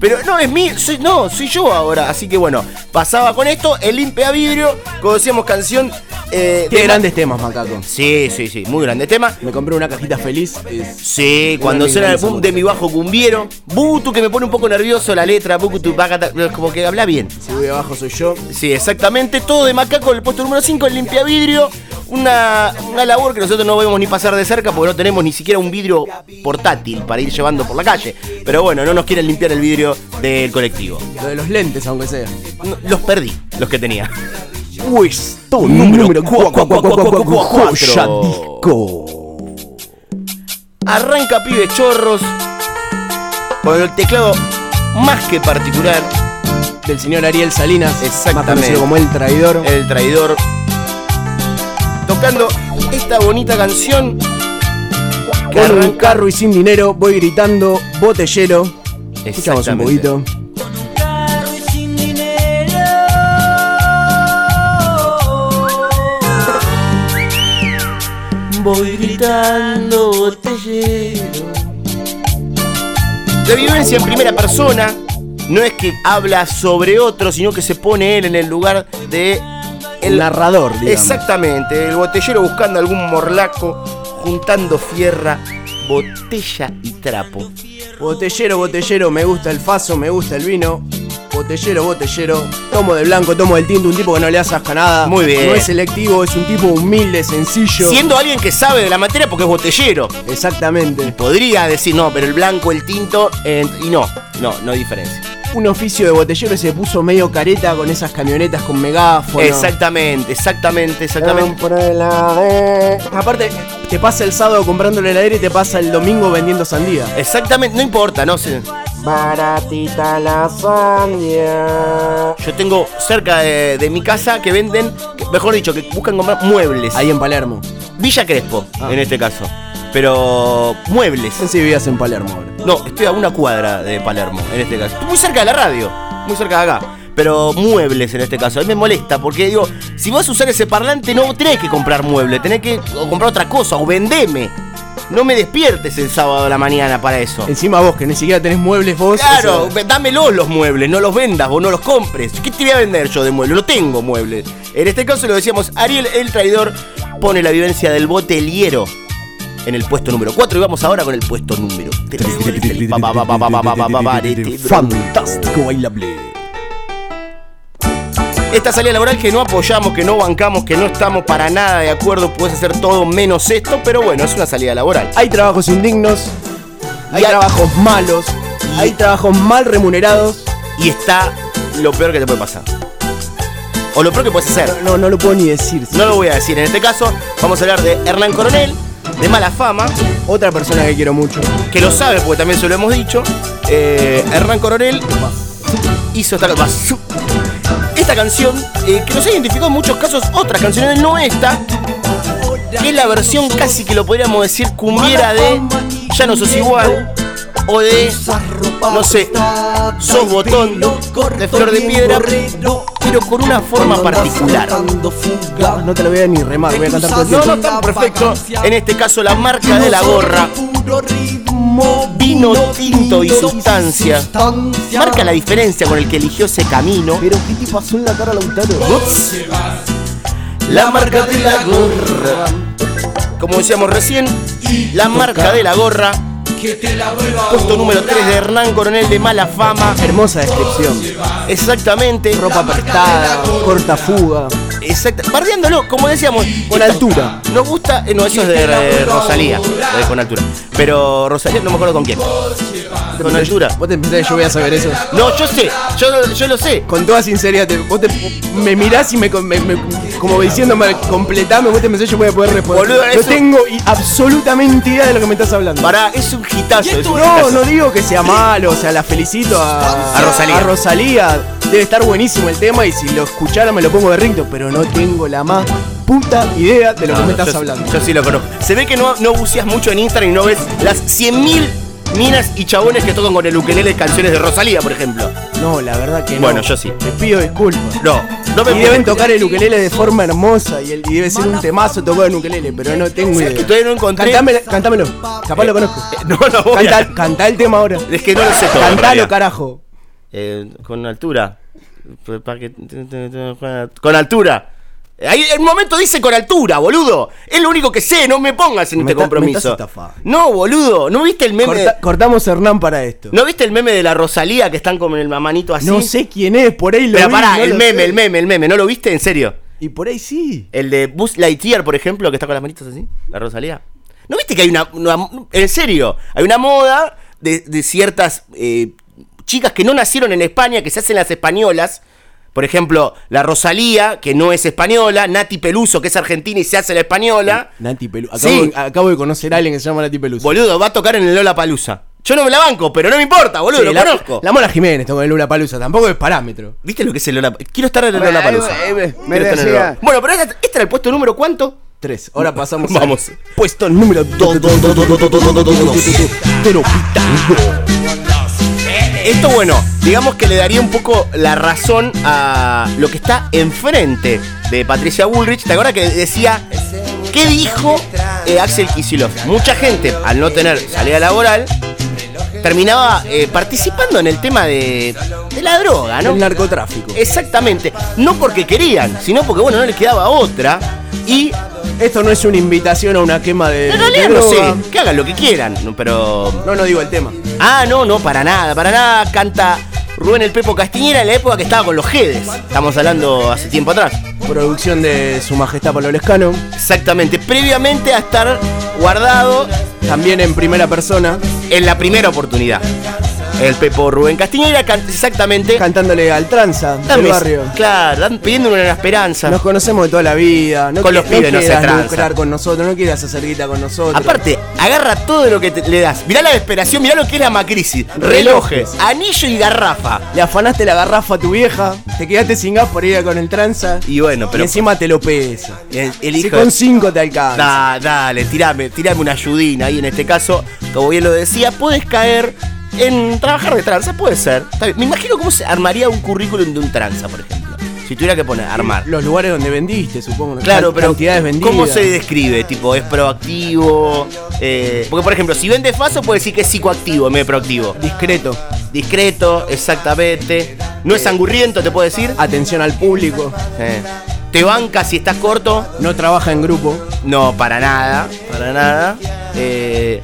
Pero no, es mí, soy, no, soy yo ahora. Así que bueno, pasaba con esto, el limpia vidrio, como decíamos, canción. Eh, Qué de- grandes temas, Macaco. Sí, sí, sí, muy grande tema. Me compré una cajita feliz. es- Sí, cuando suena el boom de mi bajo cumbiero. Butu que me pone un poco nervioso la letra. Butu, bacata, como que habla bien. Si voy abajo soy yo. Sí, exactamente. Todo de Macaco, el puesto número 5, el limpia vidrio. Una, una labor que nosotros no vemos ni pasar de cerca porque no tenemos ni siquiera un vidrio portátil para ir llevando por la calle. Pero bueno, no nos quieren limpiar el vidrio del colectivo. Lo de los lentes, aunque sea. No, los perdí, los que tenía. Puesto número número 4. cuatro. disco. Arranca pibes chorros. Con el teclado más que particular. Del señor Ariel Salinas. Exactamente. Más conocido como El Traidor. El traidor. Tocando esta bonita canción. Con un carro y sin dinero voy gritando botellero. Escuchamos un poquito. Voy gritando botellero. La vivencia en primera persona no es que habla sobre otro, sino que se pone él en el lugar de El narrador, digamos. Exactamente, el botellero buscando algún morlaco, juntando fierra, botella y trapo. Botellero, botellero, me gusta el faso, me gusta el vino. Botellero, botellero, tomo de blanco, tomo del tinto, un tipo que no le asasca nada. Muy bien. No es selectivo, es un tipo humilde, sencillo. Siendo alguien que sabe de la materia porque es botellero. Exactamente. Podría decir, no, pero el blanco, el tinto, eh, y no, no, no hay diferencia. Un oficio de botellero y se puso medio careta con esas camionetas con megáfono. Exactamente, exactamente, exactamente. Aparte, te pasa el sábado comprando la heladera y te pasa el domingo vendiendo sandía. Exactamente, no importa, no sé. Baratita la sandía. Yo tengo cerca de, de mi casa que venden, que- mejor dicho, que buscan comprar muebles. Ahí en Palermo. Villa Crespo, Ah. en este caso. Pero muebles. Pensé que vivías en Palermo ahora. No, estoy a una cuadra de Palermo, en este caso. Estoy muy cerca de la radio, muy cerca de acá. Pero muebles en este caso. A mí me molesta porque digo, si vas a usar ese parlante no tenés que comprar muebles, tenés que comprar otra cosa o vendeme. No me despiertes el sábado a la mañana para eso. Encima vos, que ni siquiera tenés muebles vos. Claro, o sea, dámelos los muebles, no los vendas o no los compres. ¿Qué te voy a vender yo de muebles? No tengo muebles. En este caso lo decíamos, Ariel el traidor pone la vivencia del boteliero en el puesto número 4 y vamos ahora con el puesto número 3. Fantástico bailable. esta salida laboral que no apoyamos, que no bancamos, que no estamos para nada de acuerdo, puedes hacer todo menos esto, pero bueno, es una salida laboral. Hay trabajos indignos, hay trabajos malos, hay trabajos mal remunerados. Y está lo peor que te puede pasar. O lo peor que puedes hacer. No, no lo puedo ni decir. No lo voy a decir. En este caso, vamos a hablar de Hernán Coronel, de mala fama, Otra persona que quiero mucho. que lo sabe porque también se lo hemos dicho. Eh, Hernán Coronel hizo esta, esta canción eh, que nos ha identificado en muchos casos otras canciones, no esta, que es la versión casi que lo podríamos decir cumbiera de Ya no sos igual o de, no sé, sos botón de flor de piedra, pero con una forma particular. No, te lo voy a ni remar, voy a cantar todo No, no tan perfecto. En este caso, la marca de la gorra. Vino tinto y sustancia. Marca la diferencia con el que eligió ese camino. Pero ¿qué te pasó en la cara, Lautaro? Ups. La marca de la gorra. Como decíamos recién, la marca de la gorra. Puesto número 3 de Hernán Coronel de Mala Fama. Hermosa descripción. Exactamente. Ropa prestada, corta fuga. Exacto. Bardeándolo, como decíamos. Con altura. Nos gusta. eh, no, eso es de eh, Rosalía. con altura. Pero Rosalía no me acuerdo con quién. Con altura. Vos te pensás que yo voy a saber eso. No, yo sé. Yo, yo lo sé. Con toda sinceridad, te- vos te- me mirás y me, con- me- me- como diciéndome, completame, vos te pensás que yo voy a poder responder. Boludo, no eso- tengo i- absolutamente idea de lo que me estás hablando. Pará, es un hitazo. es un No, hitazo. no digo que sea malo, o sea, la felicito a, A Rosalía. a Rosalía. Debe estar buenísimo el tema y si lo escuchara me lo pongo de ringto, pero no tengo la más puta idea de lo No, que me estás hablando. Yo sí lo conozco. Se ve que no, no buceas mucho en Instagram y no ves las 100.000 minas y chabones que tocan con el ukelele canciones de Rosalía, por ejemplo. No, la verdad que no. Bueno, yo sí. Te pido disculpas. No, no me Y deben tocar el ukelele de forma hermosa y, el- y debe ser un temazo tocado en ukelele, pero no tengo ¿Sabes idea. que todavía no encontré? Cantámelo, cantámelo. Capaz lo conozco. No, no voy a- Canta, cantá el tema ahora. Es que no lo sé todo. Cantalo, carajo. Eh, con altura. Que- Con altura. Ahí el momento dice con altura, boludo. Es lo único que sé, no me pongas en Me este compromiso. No, boludo, ¿no viste el meme? Corta- cortamos Hernán para esto. ¿No viste el meme de la Rosalía que están con el mamanito así? No sé quién es, por ahí lo Pero vi, pará, no el meme, sé. el meme, el meme, ¿no lo viste? ¿En serio? Y por ahí sí. El de Buzz Lightyear, por ejemplo, que está con las manitos así, la Rosalía. ¿No viste que hay una, una- en serio, hay una moda de, de ciertas eh, chicas que no nacieron en España, que se hacen las españolas? Por ejemplo, la Rosalía, que no es española, Nati Peluso, que es argentina y se hace la española. Nati Peluso. Acabo, Sí. acabo de conocer a alguien que se llama Nati Peluso. Boludo, va a tocar en el Lola Palusa. Yo no me la banco, pero no me importa, boludo, Sí, lo la, conozco. La Mona Jiménez toca el Lula Palusa, tampoco es parámetro. ¿Viste lo que es el Lola Quiero estar en el Lola Palusa. eh, eh, Bueno, pero este, este era el puesto número cuánto? Tres. Ahora pasamos Vamos. al puesto número dos. Esto, bueno, digamos que le daría un poco la razón a lo que está enfrente de Patricia Bullrich. ¿Te acuerdas que decía qué dijo eh, Axel Kicillof? Mucha gente, al no tener salida laboral, terminaba eh, participando en el tema de, de la droga, ¿no? El narcotráfico. Exactamente. No porque querían, sino porque, bueno, no les quedaba otra. Y Esto no es una invitación a una quema de, en realidad no sé, que hagan lo que quieran, pero No, no digo el tema. Ah, no, no, para nada, para nada. Canta Rubén el Pepo Castiñera en la época que estaba con los Jedes. Estamos hablando hace tiempo atrás. Producción de Su Majestad Pablo Lescano. Exactamente, previamente a estar guardado También en primera persona, en la primera oportunidad. El Pepo Rubén Castiñera, can- exactamente. cantándole al tranza del barrio. Claro, pidiéndole una esperanza. Nos conocemos de toda la vida. No, Con los pibes no se tranza. lucrar con nosotros, no quieras hacer guita con nosotros. Aparte, agarra todo lo que te- le das. Mirá la desesperación, mirá lo que es la macrisis. Relojes, anillo y garrafa. le afanaste la garrafa a tu vieja, te quedaste sin gas por ir con el tranza. Y bueno, y pero. encima te lo pesa. el, el Si hijo con de- cinco te alcanza. Da, dale, tirame, tirame una ayudina ahí en este caso, como bien lo decía, puedes caer en trabajar de tranza, puede ser. Me imagino cómo se armaría un currículum de un tranza, por ejemplo. Si tuviera que poner, armar. Los lugares donde vendiste, supongo. Claro, pero Cantidades vendidas. ¿cómo se describe? Tipo, ¿es proactivo? Eh, porque, por ejemplo, si vende faso, puede decir que es psicoactivo de proactivo. Discreto. Discreto, exactamente. No es angurriento, te puedo decir. Atención al público. Eh. Te banca si estás corto. No trabaja en grupo. No, para nada, para nada. Eh,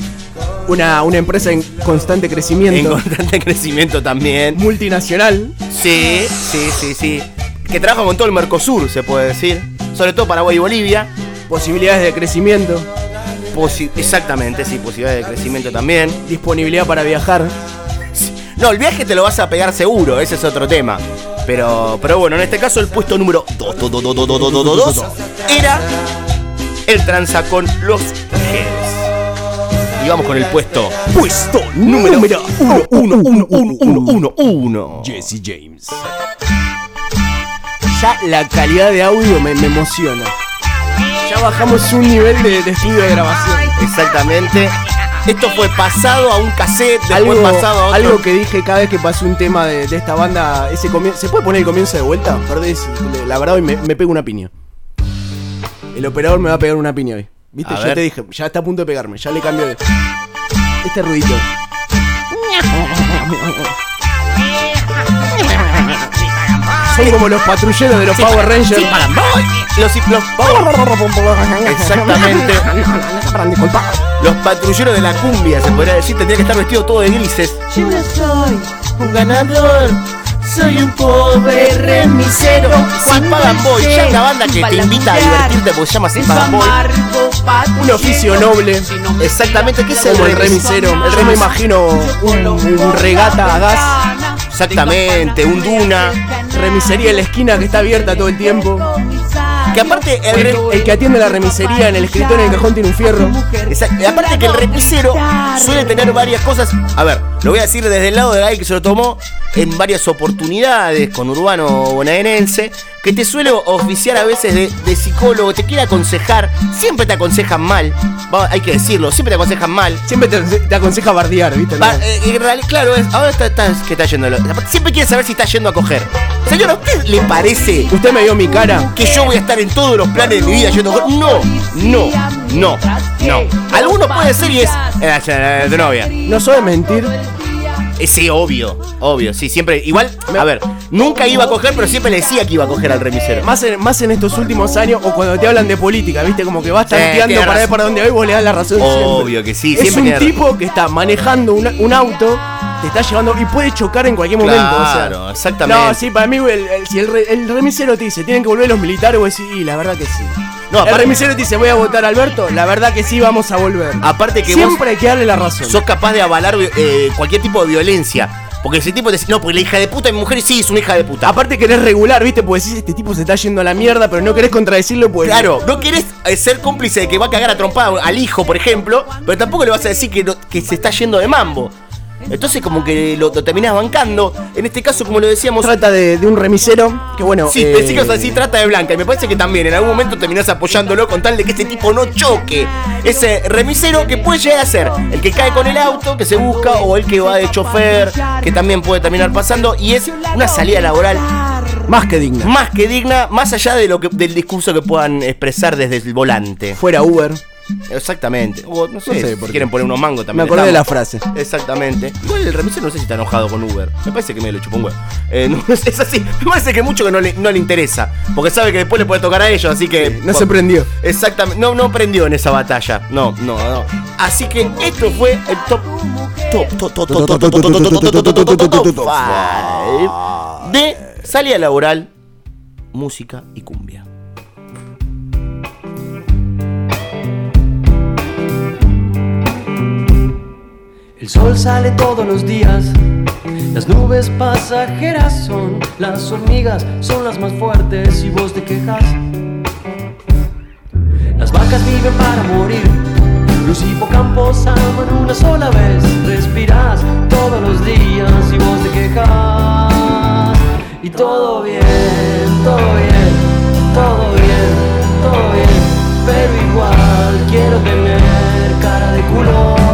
Una, una empresa en constante en crecimiento. constante crecimiento también. multinacional. Sí, sí, sí, sí. que trabaja con todo el Mercosur, se puede decir. Sobre todo Paraguay y Bolivia. Posibilidades de crecimiento, Posi- exactamente, sí, posibilidades de crecimiento también. disponibilidad para viajar. No, el viaje te lo vas a pegar seguro, ese es otro tema. Pero, pero bueno, en este caso el puesto número 2 era el tranza con los. Y vamos con el puesto. Puesto número 1, 1, 1, 1, 1, 1, 1. Jesse James. Ya la calidad de audio me, me emociona. Ya bajamos un nivel de, de estudio de grabación. Exactamente. Esto fue pasado a un cassette, después Algo, pasado a otro. algo que dije cada vez que pasé un tema de, de esta banda, ese comien- ¿se puede poner el comienzo de vuelta? Perdón, si- la verdad hoy me, me pego una piña. El operador me va a pegar una piña hoy. ¿Viste? A ya ver. te dije, ya está a punto de pegarme, ya le cambio de... Este ruidito. Son como los patrulleros de los Power Rangers. Los, los Exactamente. Los patrulleros de la cumbia, se podría decir, tendría que estar vestido todo de grises. Yo no soy Un ganador, soy un pobre remisero. Sin Pagan Boy, ya es la banda que te invita a divertirte porque se llama Sin Pagan Boy. Un oficio noble. Exactamente, ¿qué es el remisero? El rey me imagino un, un regata a gas. Exactamente, un duna. Remisería en la esquina que está abierta todo el tiempo. Que aparte el, El, re- el que atiende la remisería en el escritorio en el cajón tiene un fierro. Exacto. Y aparte que el remisero suele tener varias cosas. A ver, lo voy a decir desde el lado de alguien que se lo tomó en varias oportunidades con Urbano bonaerense, que te suele oficiar a veces de, de psicólogo, te quiere aconsejar, siempre te aconsejan mal, va- hay que decirlo, siempre te aconsejan mal. Siempre te, te aconseja bardear, ¿viste? Va, eh, en realidad, claro, es, ahora está, está- que está yendo. Siempre quiere saber si está yendo a coger. Señora, ¿a usted le parece Usted me vio mi cara. que yo voy a estar en todos los planes de mi vida yendo a coger? No, no, no, no. Alguno puede ser y es eh, eh, novia. No sabe mentir. Eh, Sí, obvio, obvio, sí, siempre. Igual, a ver, nunca iba a coger, pero siempre le decía que iba a coger al remisero. Más en, más en estos últimos años o cuando te hablan de política, ¿viste? Como que vas tanteando para ver para dónde va y vos le das la razón siempre. Obvio que sí, Es siempre un tiene tipo que está manejando una- un auto, te está llevando y puede chocar en cualquier momento. o sea. Claro, exactamente. No, sí, para mí, el, el- si el, re- el remisero te dice, tienen que volver los militares, vos decís, y la verdad que sí. No, el aparte- remisero te dice, voy a votar a Alberto, la verdad que sí, vamos a volver. Aparte que Siempre hay que darle la razón. vos sos capaz de avalar eh, cualquier tipo de violencia. Porque ese tipo te dice, no, porque la hija de puta de mi mujer sí es una hija de puta. Aparte querés regular, ¿viste? Porque decís, este tipo se está yendo a la mierda, pero no querés contradecirlo, pues. Claro, no querés eh, ser cómplice de que va a cagar a trompada al hijo, por ejemplo, pero tampoco le vas a decir que, no- que se está yendo de mambo. Entonces como que lo, lo terminás bancando. En este caso, como lo decíamos... Trata de, de un remisero que, bueno. Sí, eh, pensé que decir trata de blanca. Y me parece que también en algún momento terminás apoyándolo con tal de que este tipo no choque. Ese remisero que puede llegar a ser el que cae con el auto, que se busca, o el que va de chofer, que también puede terminar pasando. Y es una salida laboral Más que digna. más que digna, más allá de lo que, del discurso que puedan expresar desde el volante. Fuera Uber. Exactamente. No sé, si quieren poner unos mangos también. Me acordé de la frase. Exactamente. Igual el remisero no sé si está enojado con Uber. Me parece que me lo chupó un huevo. Es así. Me parece que mucho que no le, no le, interesa. Porque sabe que después le puede tocar a ellos, así que. No se prendió. Exactamente. No, no prendió en esa batalla. No, no, no. Así que esto fue el top. Top, top, top, top, top, de salida laboral, música y cumbia. El sol sale todos los días, las nubes pasajeras son, las hormigas son las más fuertes y vos te quejas. Las vacas viven para morir, los hipocampos aman una sola vez, respiras todos los días y vos te quejas. Y todo bien, todo bien, todo bien, todo bien, pero igual quiero tener cara de culo.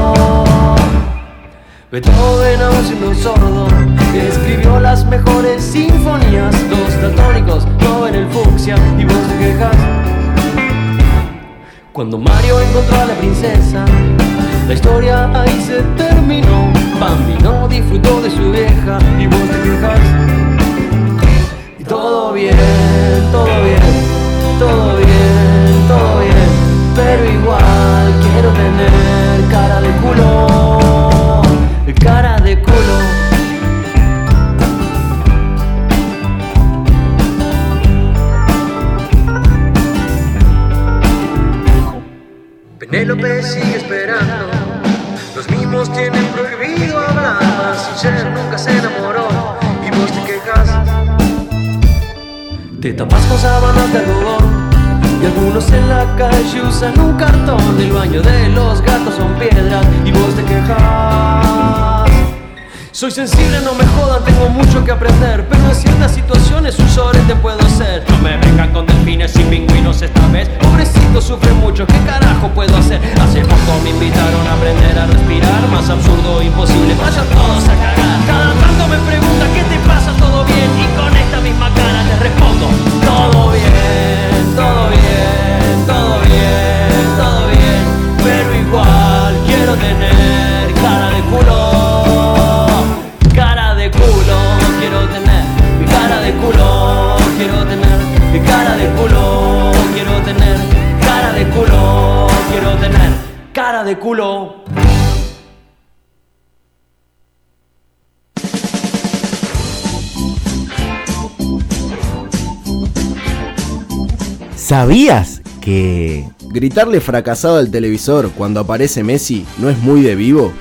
Beethoven aún siendo sordo Escribió las mejores sinfonías. Los daltónicos no ven el fucsia Y vos te quejas. Cuando Mario encontró a la princesa La historia ahí se terminó. Bambi no disfrutó de su vieja Y vos te quejas. Y todo bien, todo bien Todo bien, todo bien Pero igual quiero tener cara de culo cara de culo. Penélope sigue esperando, los mimos tienen prohibido hablar más, ser nunca se enamoró y vos te quejas. Te tapas con sábanas de algodón algunos en la calle usan un cartón El baño de los gatos son piedras Y vos te quejas soy sensible, no me jodan, tengo mucho que aprender Pero en ciertas situaciones un sorete puedo ser No me vengan con delfines y pingüinos esta vez Pobrecito sufre mucho, ¿qué carajo puedo hacer? Hace poco me invitaron a aprender a respirar Más absurdo, imposible, vayan todos a cagar Cada tanto me preguntan ¿qué te pasa? ¿Todo bien? Y ¿Sabías que gritarle fracasado al televisor cuando aparece Messi no es muy de vivo?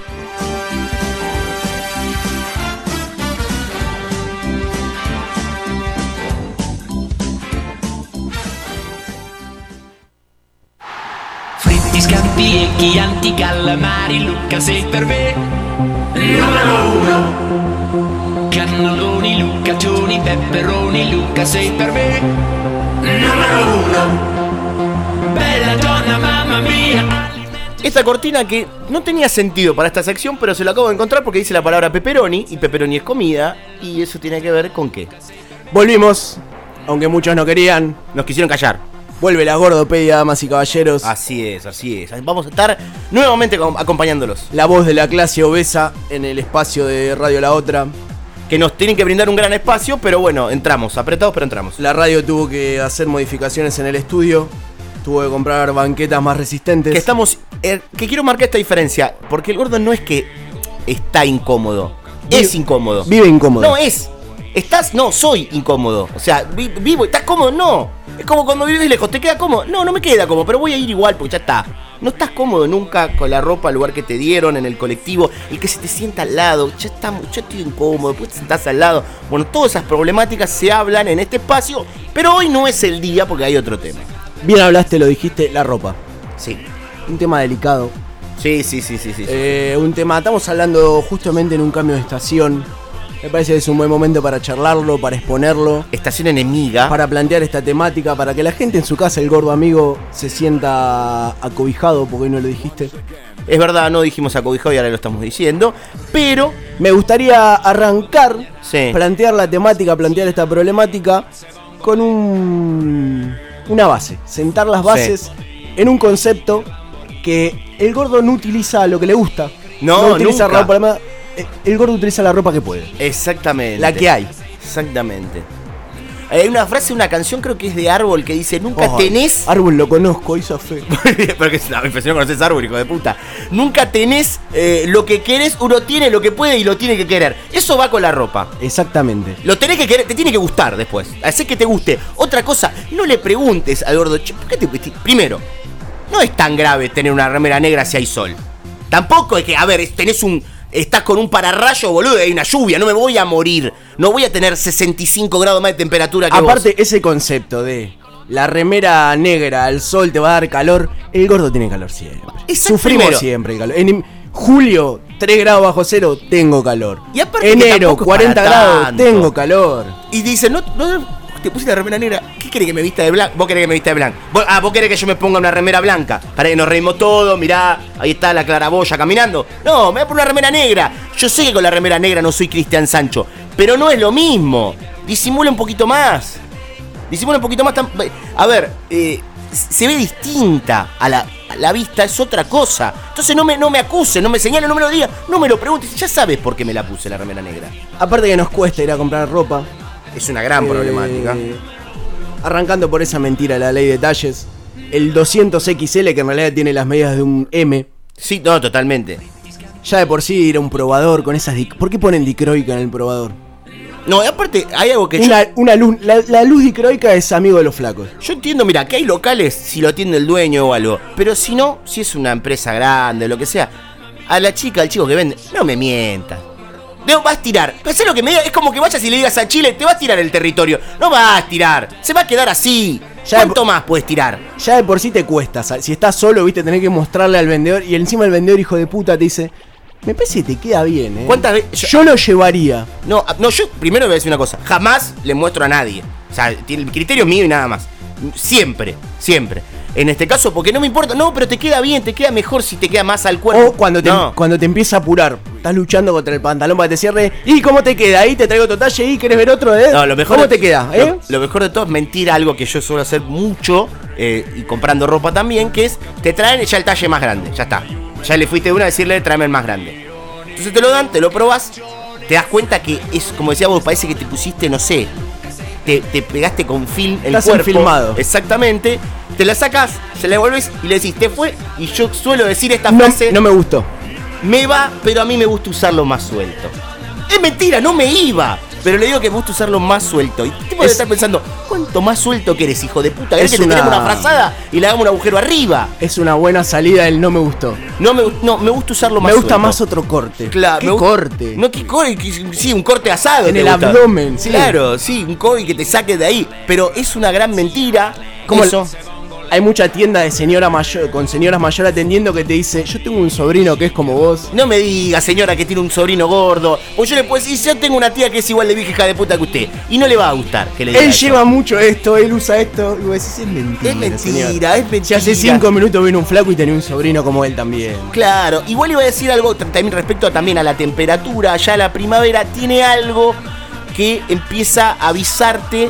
Fritti, scampi e chianti, calamari, Luca sei per me numero uno Cannelloni, lucaccioni, pepperoni, Luca sei per me numero uno Bella donna, mamma mia Esta cortina que no tenía sentido para esta sección, pero se la acabo de encontrar porque dice la palabra pepperoni y pepperoni es comida y eso tiene que ver con qué. Volvimos, aunque muchos no querían. Nos quisieron callar. Vuelve la gordopedia, damas y caballeros. Así es, así es. Vamos a estar nuevamente com- acompañándolos. La voz de la clase obesa en el espacio de Radio La Otra. Que nos tienen que brindar un gran espacio, pero bueno, entramos, apretados, pero entramos. La radio tuvo que hacer modificaciones en el estudio. Tuvo que comprar banquetas más resistentes. Que estamos. eh, que quiero marcar esta diferencia, porque el gordo no es que está incómodo, es incómodo. Vive incómodo. No es. Estás, no, soy incómodo. O sea, vi- vivo, ¿estás cómodo? No. Es como cuando vives lejos, ¿te queda cómodo? No, no me queda cómodo, pero voy a ir igual porque ya está. No estás cómodo nunca con la ropa, el lugar que te dieron, en el colectivo, el que se te sienta al lado, ya está, ya estoy incómodo, después te sentás al lado. Bueno, todas esas problemáticas se hablan en este espacio, pero hoy no es el día porque hay otro tema. Bien hablaste, lo dijiste, la ropa. Sí. Un tema delicado. Sí, sí, sí, sí, sí. Eh, un tema, estamos hablando justamente en un cambio de estación. Me parece que es un buen momento para charlarlo, para exponerlo. Estación enemiga. Para plantear esta temática, para que la gente en su casa, el gordo amigo, se sienta acobijado, porque hoy no lo dijiste. Es verdad, no dijimos acobijado y ahora lo estamos diciendo, pero Me gustaría arrancar, Sí. plantear la temática, plantear esta problemática con un, una base. Sentar las bases en un concepto que el gordo no utiliza lo que le gusta. No, utiliza nunca. ropa. Eh, El gordo utiliza la ropa que puede. Exactamente. La que hay. Exactamente. Hay una frase, una canción, creo que es de Árbol, que dice, nunca Ay, tenés... Árbol lo conozco, hizo fe. Porque no, me impresionó conoces Árbol, hijo de puta. Nunca tenés eh, lo que querés, uno tiene lo que puede y lo tiene que querer. Eso va con la ropa. Exactamente. Lo tenés que querer, te tiene que gustar después. Hacer que te guste. Otra cosa, no le preguntes al gordo, "Che, ¿por qué te vestís?". Primero, no es tan grave tener una remera negra si hay sol. Tampoco es que, a ver, tenés un. Estás con un pararrayo, boludo, y hay una lluvia, no me voy a morir. No voy a tener 65 grados más de temperatura que Aparte, vos. ese concepto de la remera negra al sol te va a dar calor, el gordo tiene calor siempre. Exacto, Sufrimos primero. siempre el calor. En julio, 3 grados bajo cero, tengo calor. Y Enero, tampoco es 40 para grados, tanto. tengo calor. Y dice, no, no, te pusiste la remera negra. ¿Qué querés que me vista de blanco? Vos querés que me vista de blanco. Ah, vos querés que yo me ponga una remera blanca. Para que nos reímos todos, mirá, ahí está la claraboya caminando. No, me voy a poner una remera negra. Yo sé que con la remera negra no soy Cristian Sancho, pero no es lo mismo. Disimula un poquito más. Disimula un poquito más. A ver, eh, se ve distinta a la, a la vista, es otra cosa. Entonces no me, no me acuse, no me señale, no me lo diga, no me lo preguntes. Ya sabes por qué me la puse la remera negra. Aparte que nos cuesta ir a comprar ropa. Es una gran Eh, problemática. Arrancando por esa mentira, la ley de talles. El 200XL, que en realidad tiene las medidas de un M. Sí, no, totalmente. Ya de por sí ir a un probador con esas... ¿Por qué ponen dicroica en el probador? No, aparte, hay algo que Una, una luz, la, la luz dicroica es amigo de los flacos. yo, yo entiendo, mira, que hay locales si lo atiende el dueño o algo, pero si no, si es una empresa grande, lo que sea, a la chica, al chico que vende, no me mientas. No vas a tirar. ¿sabes lo que me diga? Es como que vayas y le digas a Chile, te va a tirar el territorio. No vas a tirar. Se va a quedar así. ¿Cuánto más puedes tirar? Ya de por sí te cuesta. Si estás solo, viste, tenés que mostrarle al vendedor. Y encima el vendedor, hijo de puta, te dice: Me parece que te queda bien, eh. ¿Cuántas veces? Yo, lo llevaría. No, a- no, yo primero voy a decir una cosa. Jamás le muestro a nadie. O sea, el criterio es mío y nada más. Siempre, siempre. En este caso, porque no me importa. No, pero te queda bien, te queda mejor si te queda más al cuerpo. O cuando te, No. cuando te empieza a apurar, estás luchando contra el pantalón para que te cierre. ¿Y cómo te queda? Ahí te traigo otro talle. ¿Y querés ver otro? Eh? No, lo mejor ¿Cómo de- te queda? lo- ¿Eh? Lo, mejor de todo es mentir algo que yo suelo hacer mucho eh, y comprando ropa también, que es te traen ya el talle más grande, ya está. Ya le fuiste de una a decirle tráeme el más grande. Entonces te lo dan, te lo probas, te das cuenta que es, como decía vos, parece que te pusiste, no sé, te, te pegaste con film el Estás cuerpo. enfilmado. Exactamente. Te la sacas, se la devolves y le decís, te fue. Y yo suelo decir esta No, frase. no me gustó. Me va, pero a mí me gusta usarlo más suelto. Es mentira, no me iba. Pero le digo que me gusta usarlo más suelto. Y tipo Es- estar pensando, ¿cuánto más suelto que eres, hijo de puta? ¿Querés Es que te tenemos una frazada y le hagamos un agujero arriba? Es una buena salida el no me gustó. No me, no, me gusta usarlo más me gusta suelto. más otro corte. Claro, ¿Qué me corte? No, ¿qué corte? Sí, un corte asado. En el gusta. abdomen, sí. Claro, sí, un corte que te saque de ahí. Pero es una gran mentira. Como el- eso. Hay mucha tienda de señora mayor, con señoras mayores atendiendo que te dice, yo tengo un sobrino que es como vos. No me diga, señora, que tiene un sobrino gordo. O yo le puedo decir, yo tengo una tía que es igual de vieja de puta que usted. Y no le va a gustar que le diga Él eso. lleva mucho esto, él usa esto. Y vos decís, es mentira. Es mentira, señor". es mentira. Si hace cinco minutos vino un flaco y tenía un sobrino como él también. Claro, igual iba a decir algo también respecto a, también a la temperatura. Ya la primavera tiene algo que empieza a avisarte.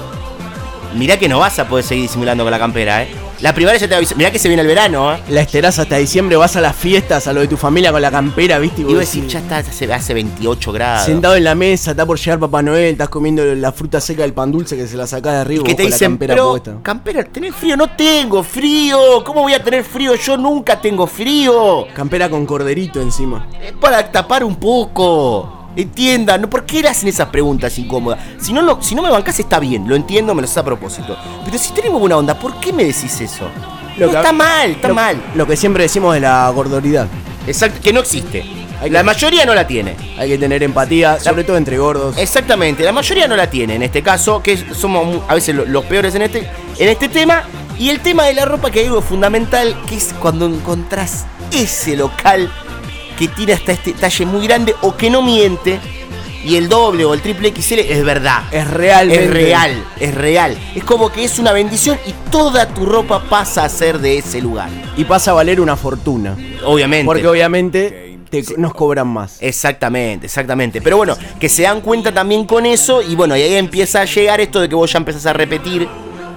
Mirá que no vas a poder seguir disimulando con la campera, ¿eh? La primavera ya te avisa. Mirá que se viene el verano, ¿eh? La esperás hasta diciembre, vas a las fiestas, a lo de tu familia con la campera, ¿viste? Y Iba a vos decir, ya está, hace, hace 28 grados. Sentado en la mesa, está por llegar Papá Noel, estás comiendo la fruta seca del pan dulce que se la sacás de arriba que vos te con la campera pero, puesta. campera, ¿tenés frío? No tengo frío. ¿Cómo voy a tener frío? Yo nunca tengo frío. Campera con corderito encima. Es para tapar un poco. Entiendan, ¿no? ¿por qué le hacen esas preguntas incómodas? Si no, lo- si no me bancás está bien, lo entiendo, me lo haces a propósito. Pero si tenemos buena onda, ¿por qué me decís eso? Lo No, que- está mal, está lo- mal. Lo que siempre decimos de la gordoridad. Exacto, que no existe. Hay La que- mayoría no la tiene. Hay que tener empatía, sobre todo entre gordos. Exactamente, la mayoría no la tiene en este caso, que somos a veces lo- los peores en este, en este tema. Y el tema de la ropa, que hay algo fundamental, que es cuando encontrás ese local que tiene hasta este talle muy grande o que no miente. Y el doble o el triple XL es verdad. Es realmente. Es real, es real. Es como que es una bendición y toda tu ropa pasa a ser de ese lugar. Y pasa a valer una fortuna. Obviamente. Porque obviamente te- nos cobran más. Exactamente, exactamente. Pero bueno, que se dan cuenta también con eso y bueno, y ahí empieza a llegar esto de que vos ya empezás a repetir,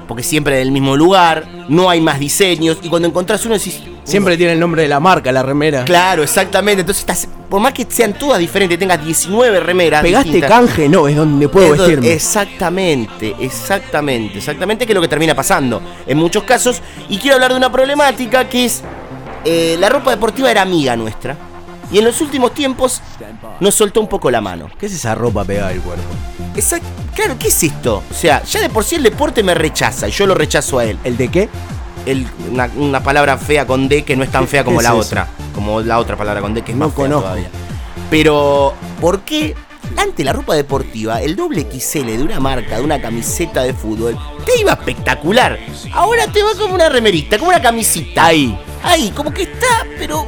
porque siempre del mismo lugar, no hay más diseños y cuando encontrás uno decís... Siempre tiene el nombre de la marca, la remera. Claro, exactamente. Entonces estás, por más que sean todas diferentes, tengas 19 remeras. Pegaste distintas, canje, no, es donde puedo es vestirme. Exactamente, exactamente, exactamente, que es lo que termina pasando en muchos casos. Y quiero hablar de una problemática que es, eh, la ropa deportiva era amiga nuestra. Y en los últimos tiempos nos soltó un poco la mano. ¿Qué es esa ropa pegada al cuerpo? Exacto, claro, ¿qué es esto? O sea, ya de por sí el deporte me rechaza y yo lo rechazo a él. ¿El de qué? El- una, una palabra fea con D que no es tan ¿Qué- fea como es la eso? otra. Como la otra palabra con D que es No más fea conozco. todavía. Pero, ¿por qué ante la ropa deportiva, el doble XL de una marca, de una camiseta de fútbol, te iba espectacular? Ahora te va como una remerita, como una camisita. Ahí. Ahí, como que está, pero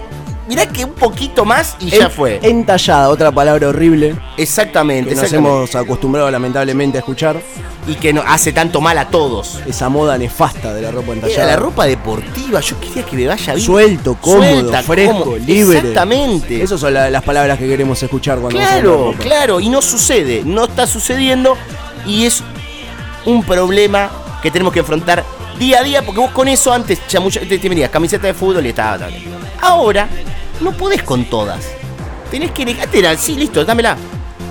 mirá que un poquito más y ya fue. Entallada, otra palabra horrible Exactamente, que nos exactamente. hemos acostumbrado lamentablemente a escuchar. Y que no, hace tanto mal a todos. Esa moda nefasta de la ropa Era entallada. la ropa deportiva, yo quería que me vaya bien. Suelto, cómodo, Suelta, fresco, cómodo. libre. Exactamente. Esas son la- las palabras que queremos escuchar cuando Claro, claro, y no sucede, no está sucediendo y es un problema que tenemos que enfrentar día a día porque vos con eso antes ya mucha te, te venías camiseta de fútbol y estaba tal. Ahora no podés con todas. Tenés que elegir, sí, listo, dámela.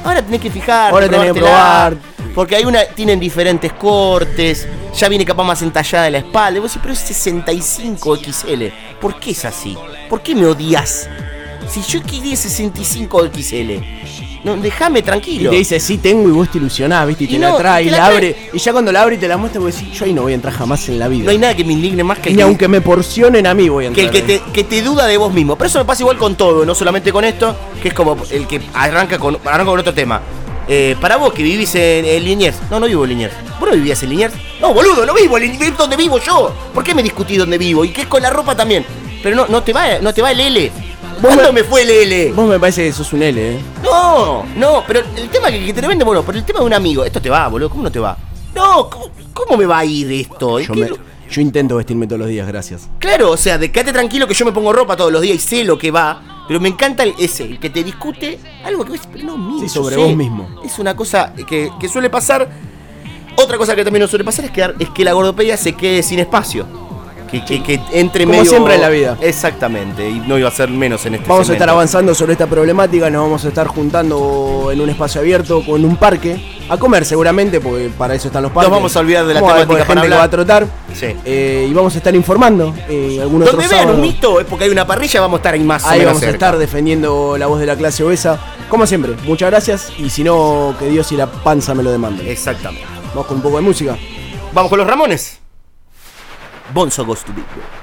Ahora tenés que fijar, Ahora tenés que probar. Porque hay una, tienen diferentes cortes, ya viene capaz más entallada de la espalda. Y vos decís, pero es 65 XL. ¿Por qué es así? ¿Por qué me odias? Si yo quería 65 XL, no, déjame Y tranquilo. te dice, sí tengo, y vos te ilusionás, ¿viste? Y te Y la trae, y y la trae. abre. Y ya cuando la abre y te la muestra, vos decís, yo ahí no voy a entrar jamás en la vida. No hay nada que me indigne más que Ni que- aunque me porcionen a mí voy a que entrar. el que te, que te duda de vos mismo. Pero eso me pasa igual con todo, no solamente con esto, que es como el que arranca con, arranca con otro tema. Eh, para vos que vivís en, en Liniers, no, no vivo en Liniers. ¿Vos no vivías en Liniers? No, boludo, no vivo en Liniers, donde vivo yo. ¿Por qué me discutís donde vivo? Y que es con la ropa también. Pero no, no te va, no te va el L. ¿Cuándo me fue el L? Vos me parece que sos un L, ¿eh? No, no, pero el tema que, que te lo vende, bueno, pero el tema de un amigo, esto te va, boludo, ¿cómo no te va? No, ¿cómo, cómo me va a ir esto? Yo, ¿Qué me- yo intento vestirme todos los días, gracias. Claro, o sea, de quédate tranquilo que yo me pongo ropa todos los días y sé lo que va, pero me encanta el, ese, el que te discute algo que pero no mío. Sí, sobre sé. vos mismo. Es una cosa que, que suele pasar. Otra cosa que también nos suele pasar es que, es que la gordopedia se quede sin espacio. Que, que, que entre Como medio. siempre en la vida. Exactamente, y no iba a ser menos en este Vamos a estar avanzando sobre esta problemática, nos vamos a estar juntando en un espacio abierto o en un parque a comer seguramente, porque para eso están los parques. vamos a olvidar de la temática para gente que va a hablar. trotar. Sí. Eh, y vamos a estar informando. Eh, algún otro Donde vean sábado. un mito es porque hay una parrilla, vamos a estar ahí más o Ahí menos vamos a estar defendiendo la voz de la clase obesa. Como siempre, muchas gracias. Y si no, que Dios y la panza me lo demanden. Exactamente. Vamos con un poco de música. Vamos con los Ramones. Buon sogosto big!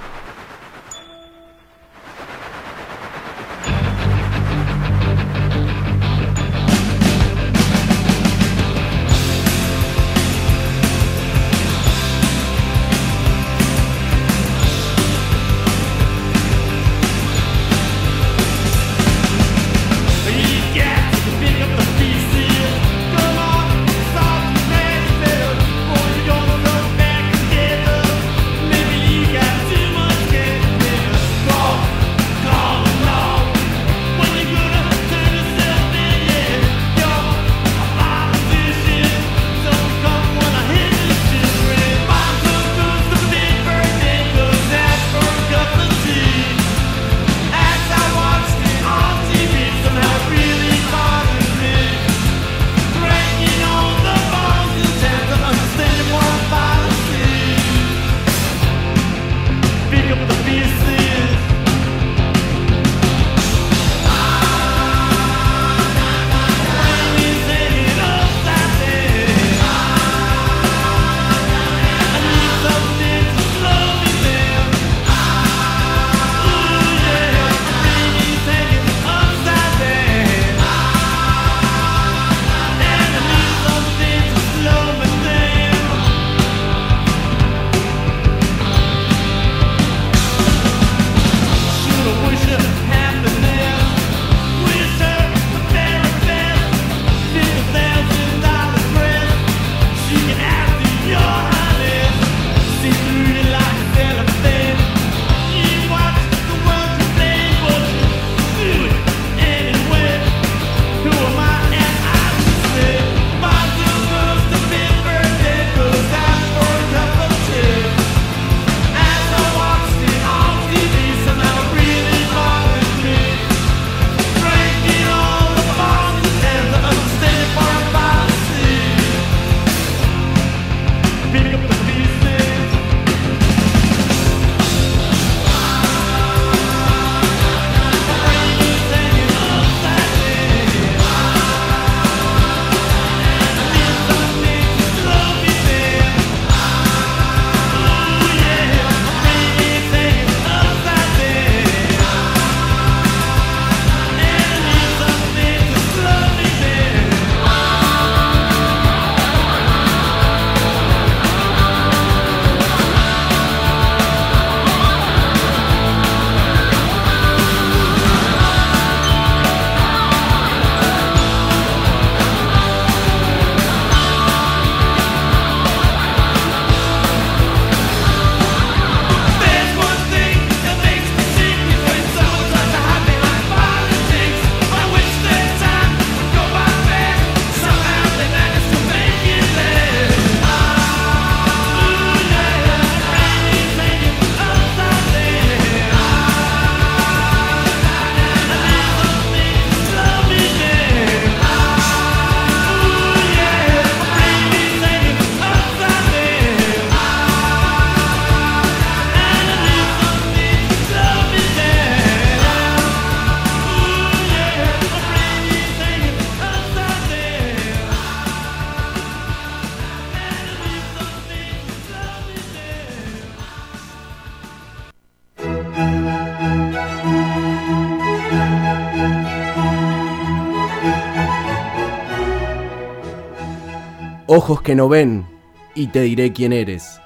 Ojos que no ven y te diré quién eres.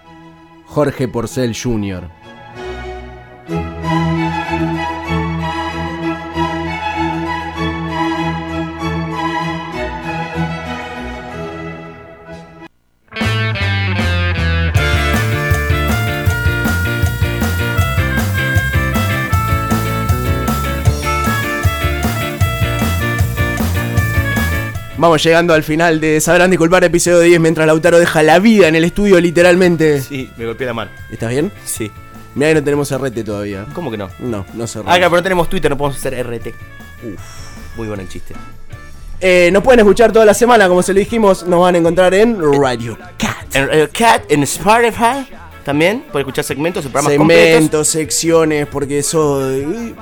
Jorge Porcel Jr. Vamos llegando al final de Sabrán Disculpar, episodio 10, mientras Lautaro deja la vida en el estudio, literalmente. Sí, me golpeé la mano. ¿Estás bien? Sí. Mira que no tenemos RT todavía. ¿Cómo que no? No, no se Ah, claro, pero no tenemos Twitter, no podemos hacer RT. Uf, muy bueno el chiste. Eh, nos pueden escuchar toda la semana, como se lo dijimos, nos van a encontrar en Radio Cat. En Radio Cat, en Spotify, también, pueden escuchar segmentos, programas completos. Segmentos, secciones, porque eso...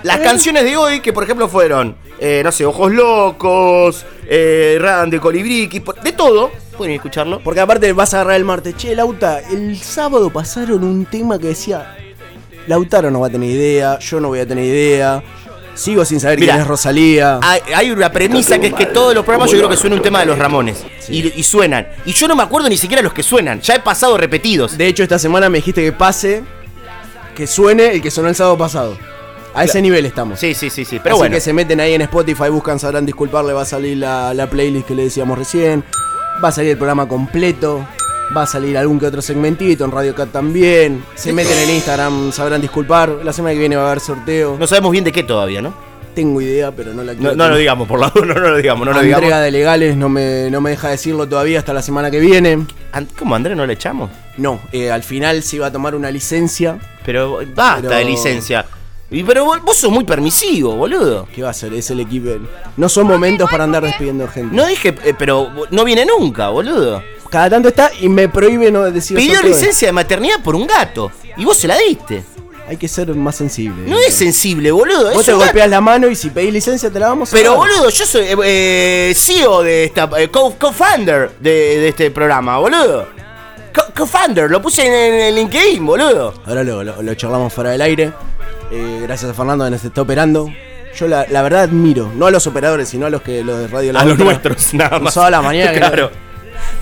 Las canciones de hoy, que por ejemplo fueron, eh, no sé, Ojos Locos, eh, de por- de todo, pueden escucharlo. Porque aparte vas a agarrar el martes. Che, Lauta, el sábado pasaron un tema que decía... Lautaro no va a tener idea, yo no voy a tener idea. Sigo sin saber Mirá, quién es Rosalía. Hay, hay una premisa que es que todos los programas yo creo que suena un tema de los Ramones. Y, y suenan. Y yo no me acuerdo ni siquiera los que suenan. Ya he pasado repetidos. De hecho, esta semana me dijiste que pase, que suene el que sonó el sábado pasado. A ese nivel estamos. Sí, sí, sí, sí. Pero Así bueno. que se meten ahí en Spotify, buscan, sabrán disculpar, le va a salir la, la playlist que le decíamos recién. Va a salir el programa completo. Va a salir algún que otro segmentito en Radio Cat también. Se meten en Instagram, sabrán disculpar. La semana que viene va a haber sorteo. No sabemos bien de qué todavía, ¿no? Tengo idea, pero no la quiero. no lo digamos, por la no, no lo digamos, no lo Entrega digamos. de legales no me, no me deja decirlo todavía hasta la semana que viene. ¿Cómo, Andrés, no le echamos? No, eh, al final se iba a tomar una licencia. Pero basta Pero- de licencia. Y, pero vos, vos sos muy permisivo, boludo. ¿Qué va a hacer? Es el equipo. No son momentos para andar despidiendo gente. No dije, eh, pero no viene nunca, boludo. Cada tanto está y me prohíbe no decir Pidió licencia de maternidad por un gato. Y vos se la diste. Hay que ser más sensible. No es sensible, boludo. Vos te golpeas la mano y si pedís licencia te la vamos a Pero dar. boludo, yo soy eh, eh, CEO de esta, eh, co- co-founder de, de este programa, boludo. Co- Co-founder, lo puse en, en el LinkedIn, boludo. Ahora lo, lo- lo charlamos fuera del aire. Eh, gracias a Fernando que nos está operando. Yo la, la verdad admiro, no a los operadores, sino a los que los de Radio La A los nuestros, nada más. sábado a la mañana. Claro.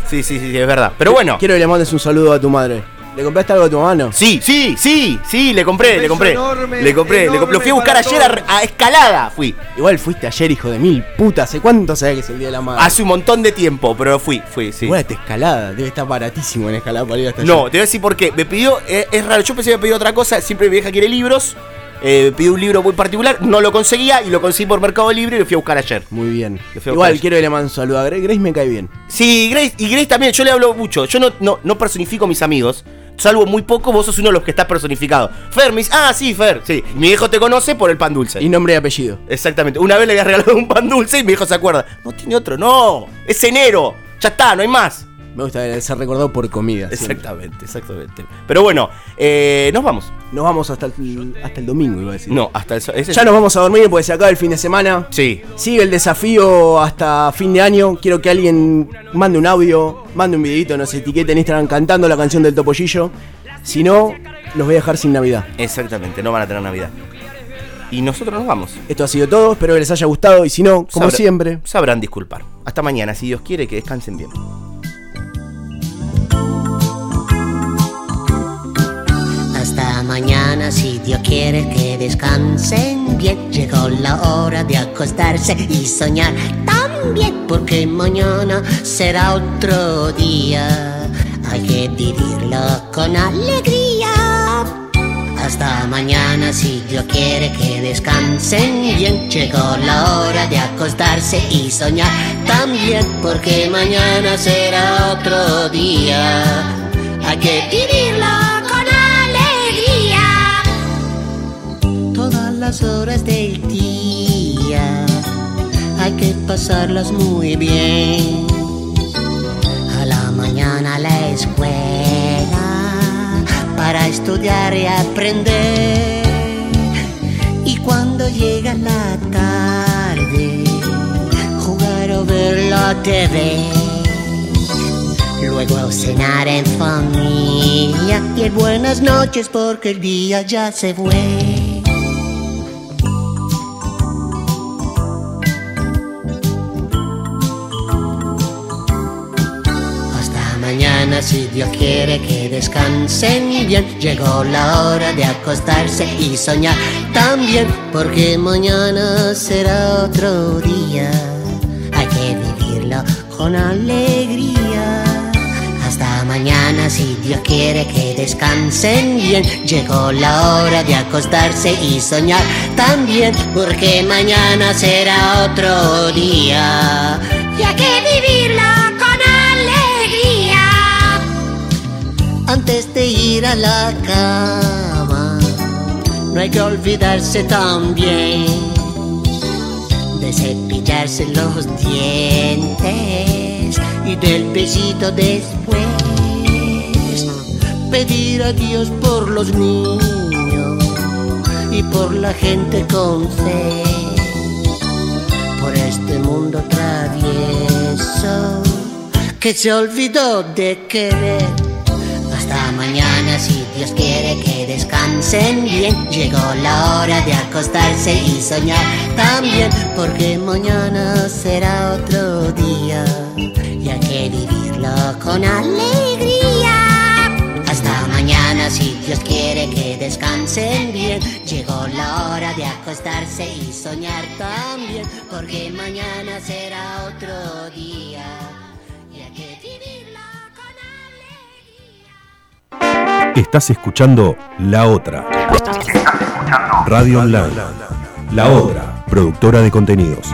Sí, sí, sí, sí, es verdad. Pero bueno. Quiero que le mandes un saludo a tu madre. ¿Le compraste algo a tu mano? Sí, sí, sí, sí, le compré, le compré. enorme, le compré, le compré. Lo fui a buscar ayer a, a escalada, fui. Igual fuiste ayer, hijo de mil putas. ¿Hace cuánto sabes que es el día de la madre? Hace un montón de tiempo, pero fui, fui, sí. Igual esta escalada, debe estar baratísimo en escalada para ir hasta No, allá. te voy a decir por qué. Me pidió, eh, es raro, yo pensé que me pidió otra cosa. Siempre mi vieja quiere libros. Eh, pidió un libro muy particular, no lo conseguía y lo conseguí por Mercado Libre y lo fui a buscar ayer. Muy bien. Igual quiero que le mande un saludo a Grace. Grace me cae bien. Sí, Grace, y Grace también, yo le hablo mucho. Yo no, no, no personifico a mis amigos. Salvo muy poco, vos sos uno de los que está personificado. Fer, me dice, ah, sí, Fer, sí. Mi viejo te conoce por el pan dulce. Y nombre y apellido. Exactamente. Una vez le había regalado un pan dulce y mi viejo se acuerda. No tiene otro, no. Es enero. Ya está, no hay más. Me gusta ser recordado por comida. siempre. Exactamente, exactamente. Pero bueno, eh, nos vamos. Nos vamos hasta el, hasta el domingo, iba a decir. No, hasta el. ese- Ya nos vamos a dormir porque se acaba el fin de semana. Sí. Sigue el desafío hasta fin de año. Quiero que alguien mande un audio, mande un videito, nos etiquete en Instagram cantando la canción del Topollillo. Si no, los voy a dejar sin Navidad. Exactamente, no van a tener Navidad. Y nosotros nos vamos. Esto ha sido todo, espero que les haya gustado y si no, como siempre, Sabrán disculpar. Hasta mañana, si Dios quiere, que descansen bien. Mañana, si Dios quiere que descansen bien. Llegó la hora de acostarse y soñar también, porque mañana será otro día. Hay que vivirlo con alegría. Hasta mañana, si Dios quiere que descansen bien. Llegó la hora de acostarse y soñar también, porque mañana será otro día. Hay que vivirlo las horas del día hay que pasarlas muy bien. A la mañana la escuela para estudiar y aprender. Y cuando llega la tarde, jugar o ver la TV. Luego cenar en familia y el buenas noches porque el día ya se fue. Si Dios quiere que descansen bien, llegó la hora de acostarse y soñar también, porque mañana será otro día. Hay que vivirlo con alegría. Hasta mañana, si Dios quiere que descansen bien. Llegó la hora de acostarse y soñar también, porque mañana será otro día. Y hay que vivirlo con Antes de ir a la cama, no hay que olvidarse también de cepillarse los dientes y del besito después. Pedir a Dios por los niños y por la gente con fe, por este mundo travieso que se olvidó de querer. Hasta mañana, si Dios quiere que descansen bien. Llegó la hora de acostarse y soñar también, porque mañana será otro día y hay que vivirlo con alegría. Hasta mañana, si Dios quiere que descansen bien. Llegó la hora de acostarse y soñar también, porque mañana será otro día Estás escuchando La Otra. Radio Online. La Otra, productora de contenidos.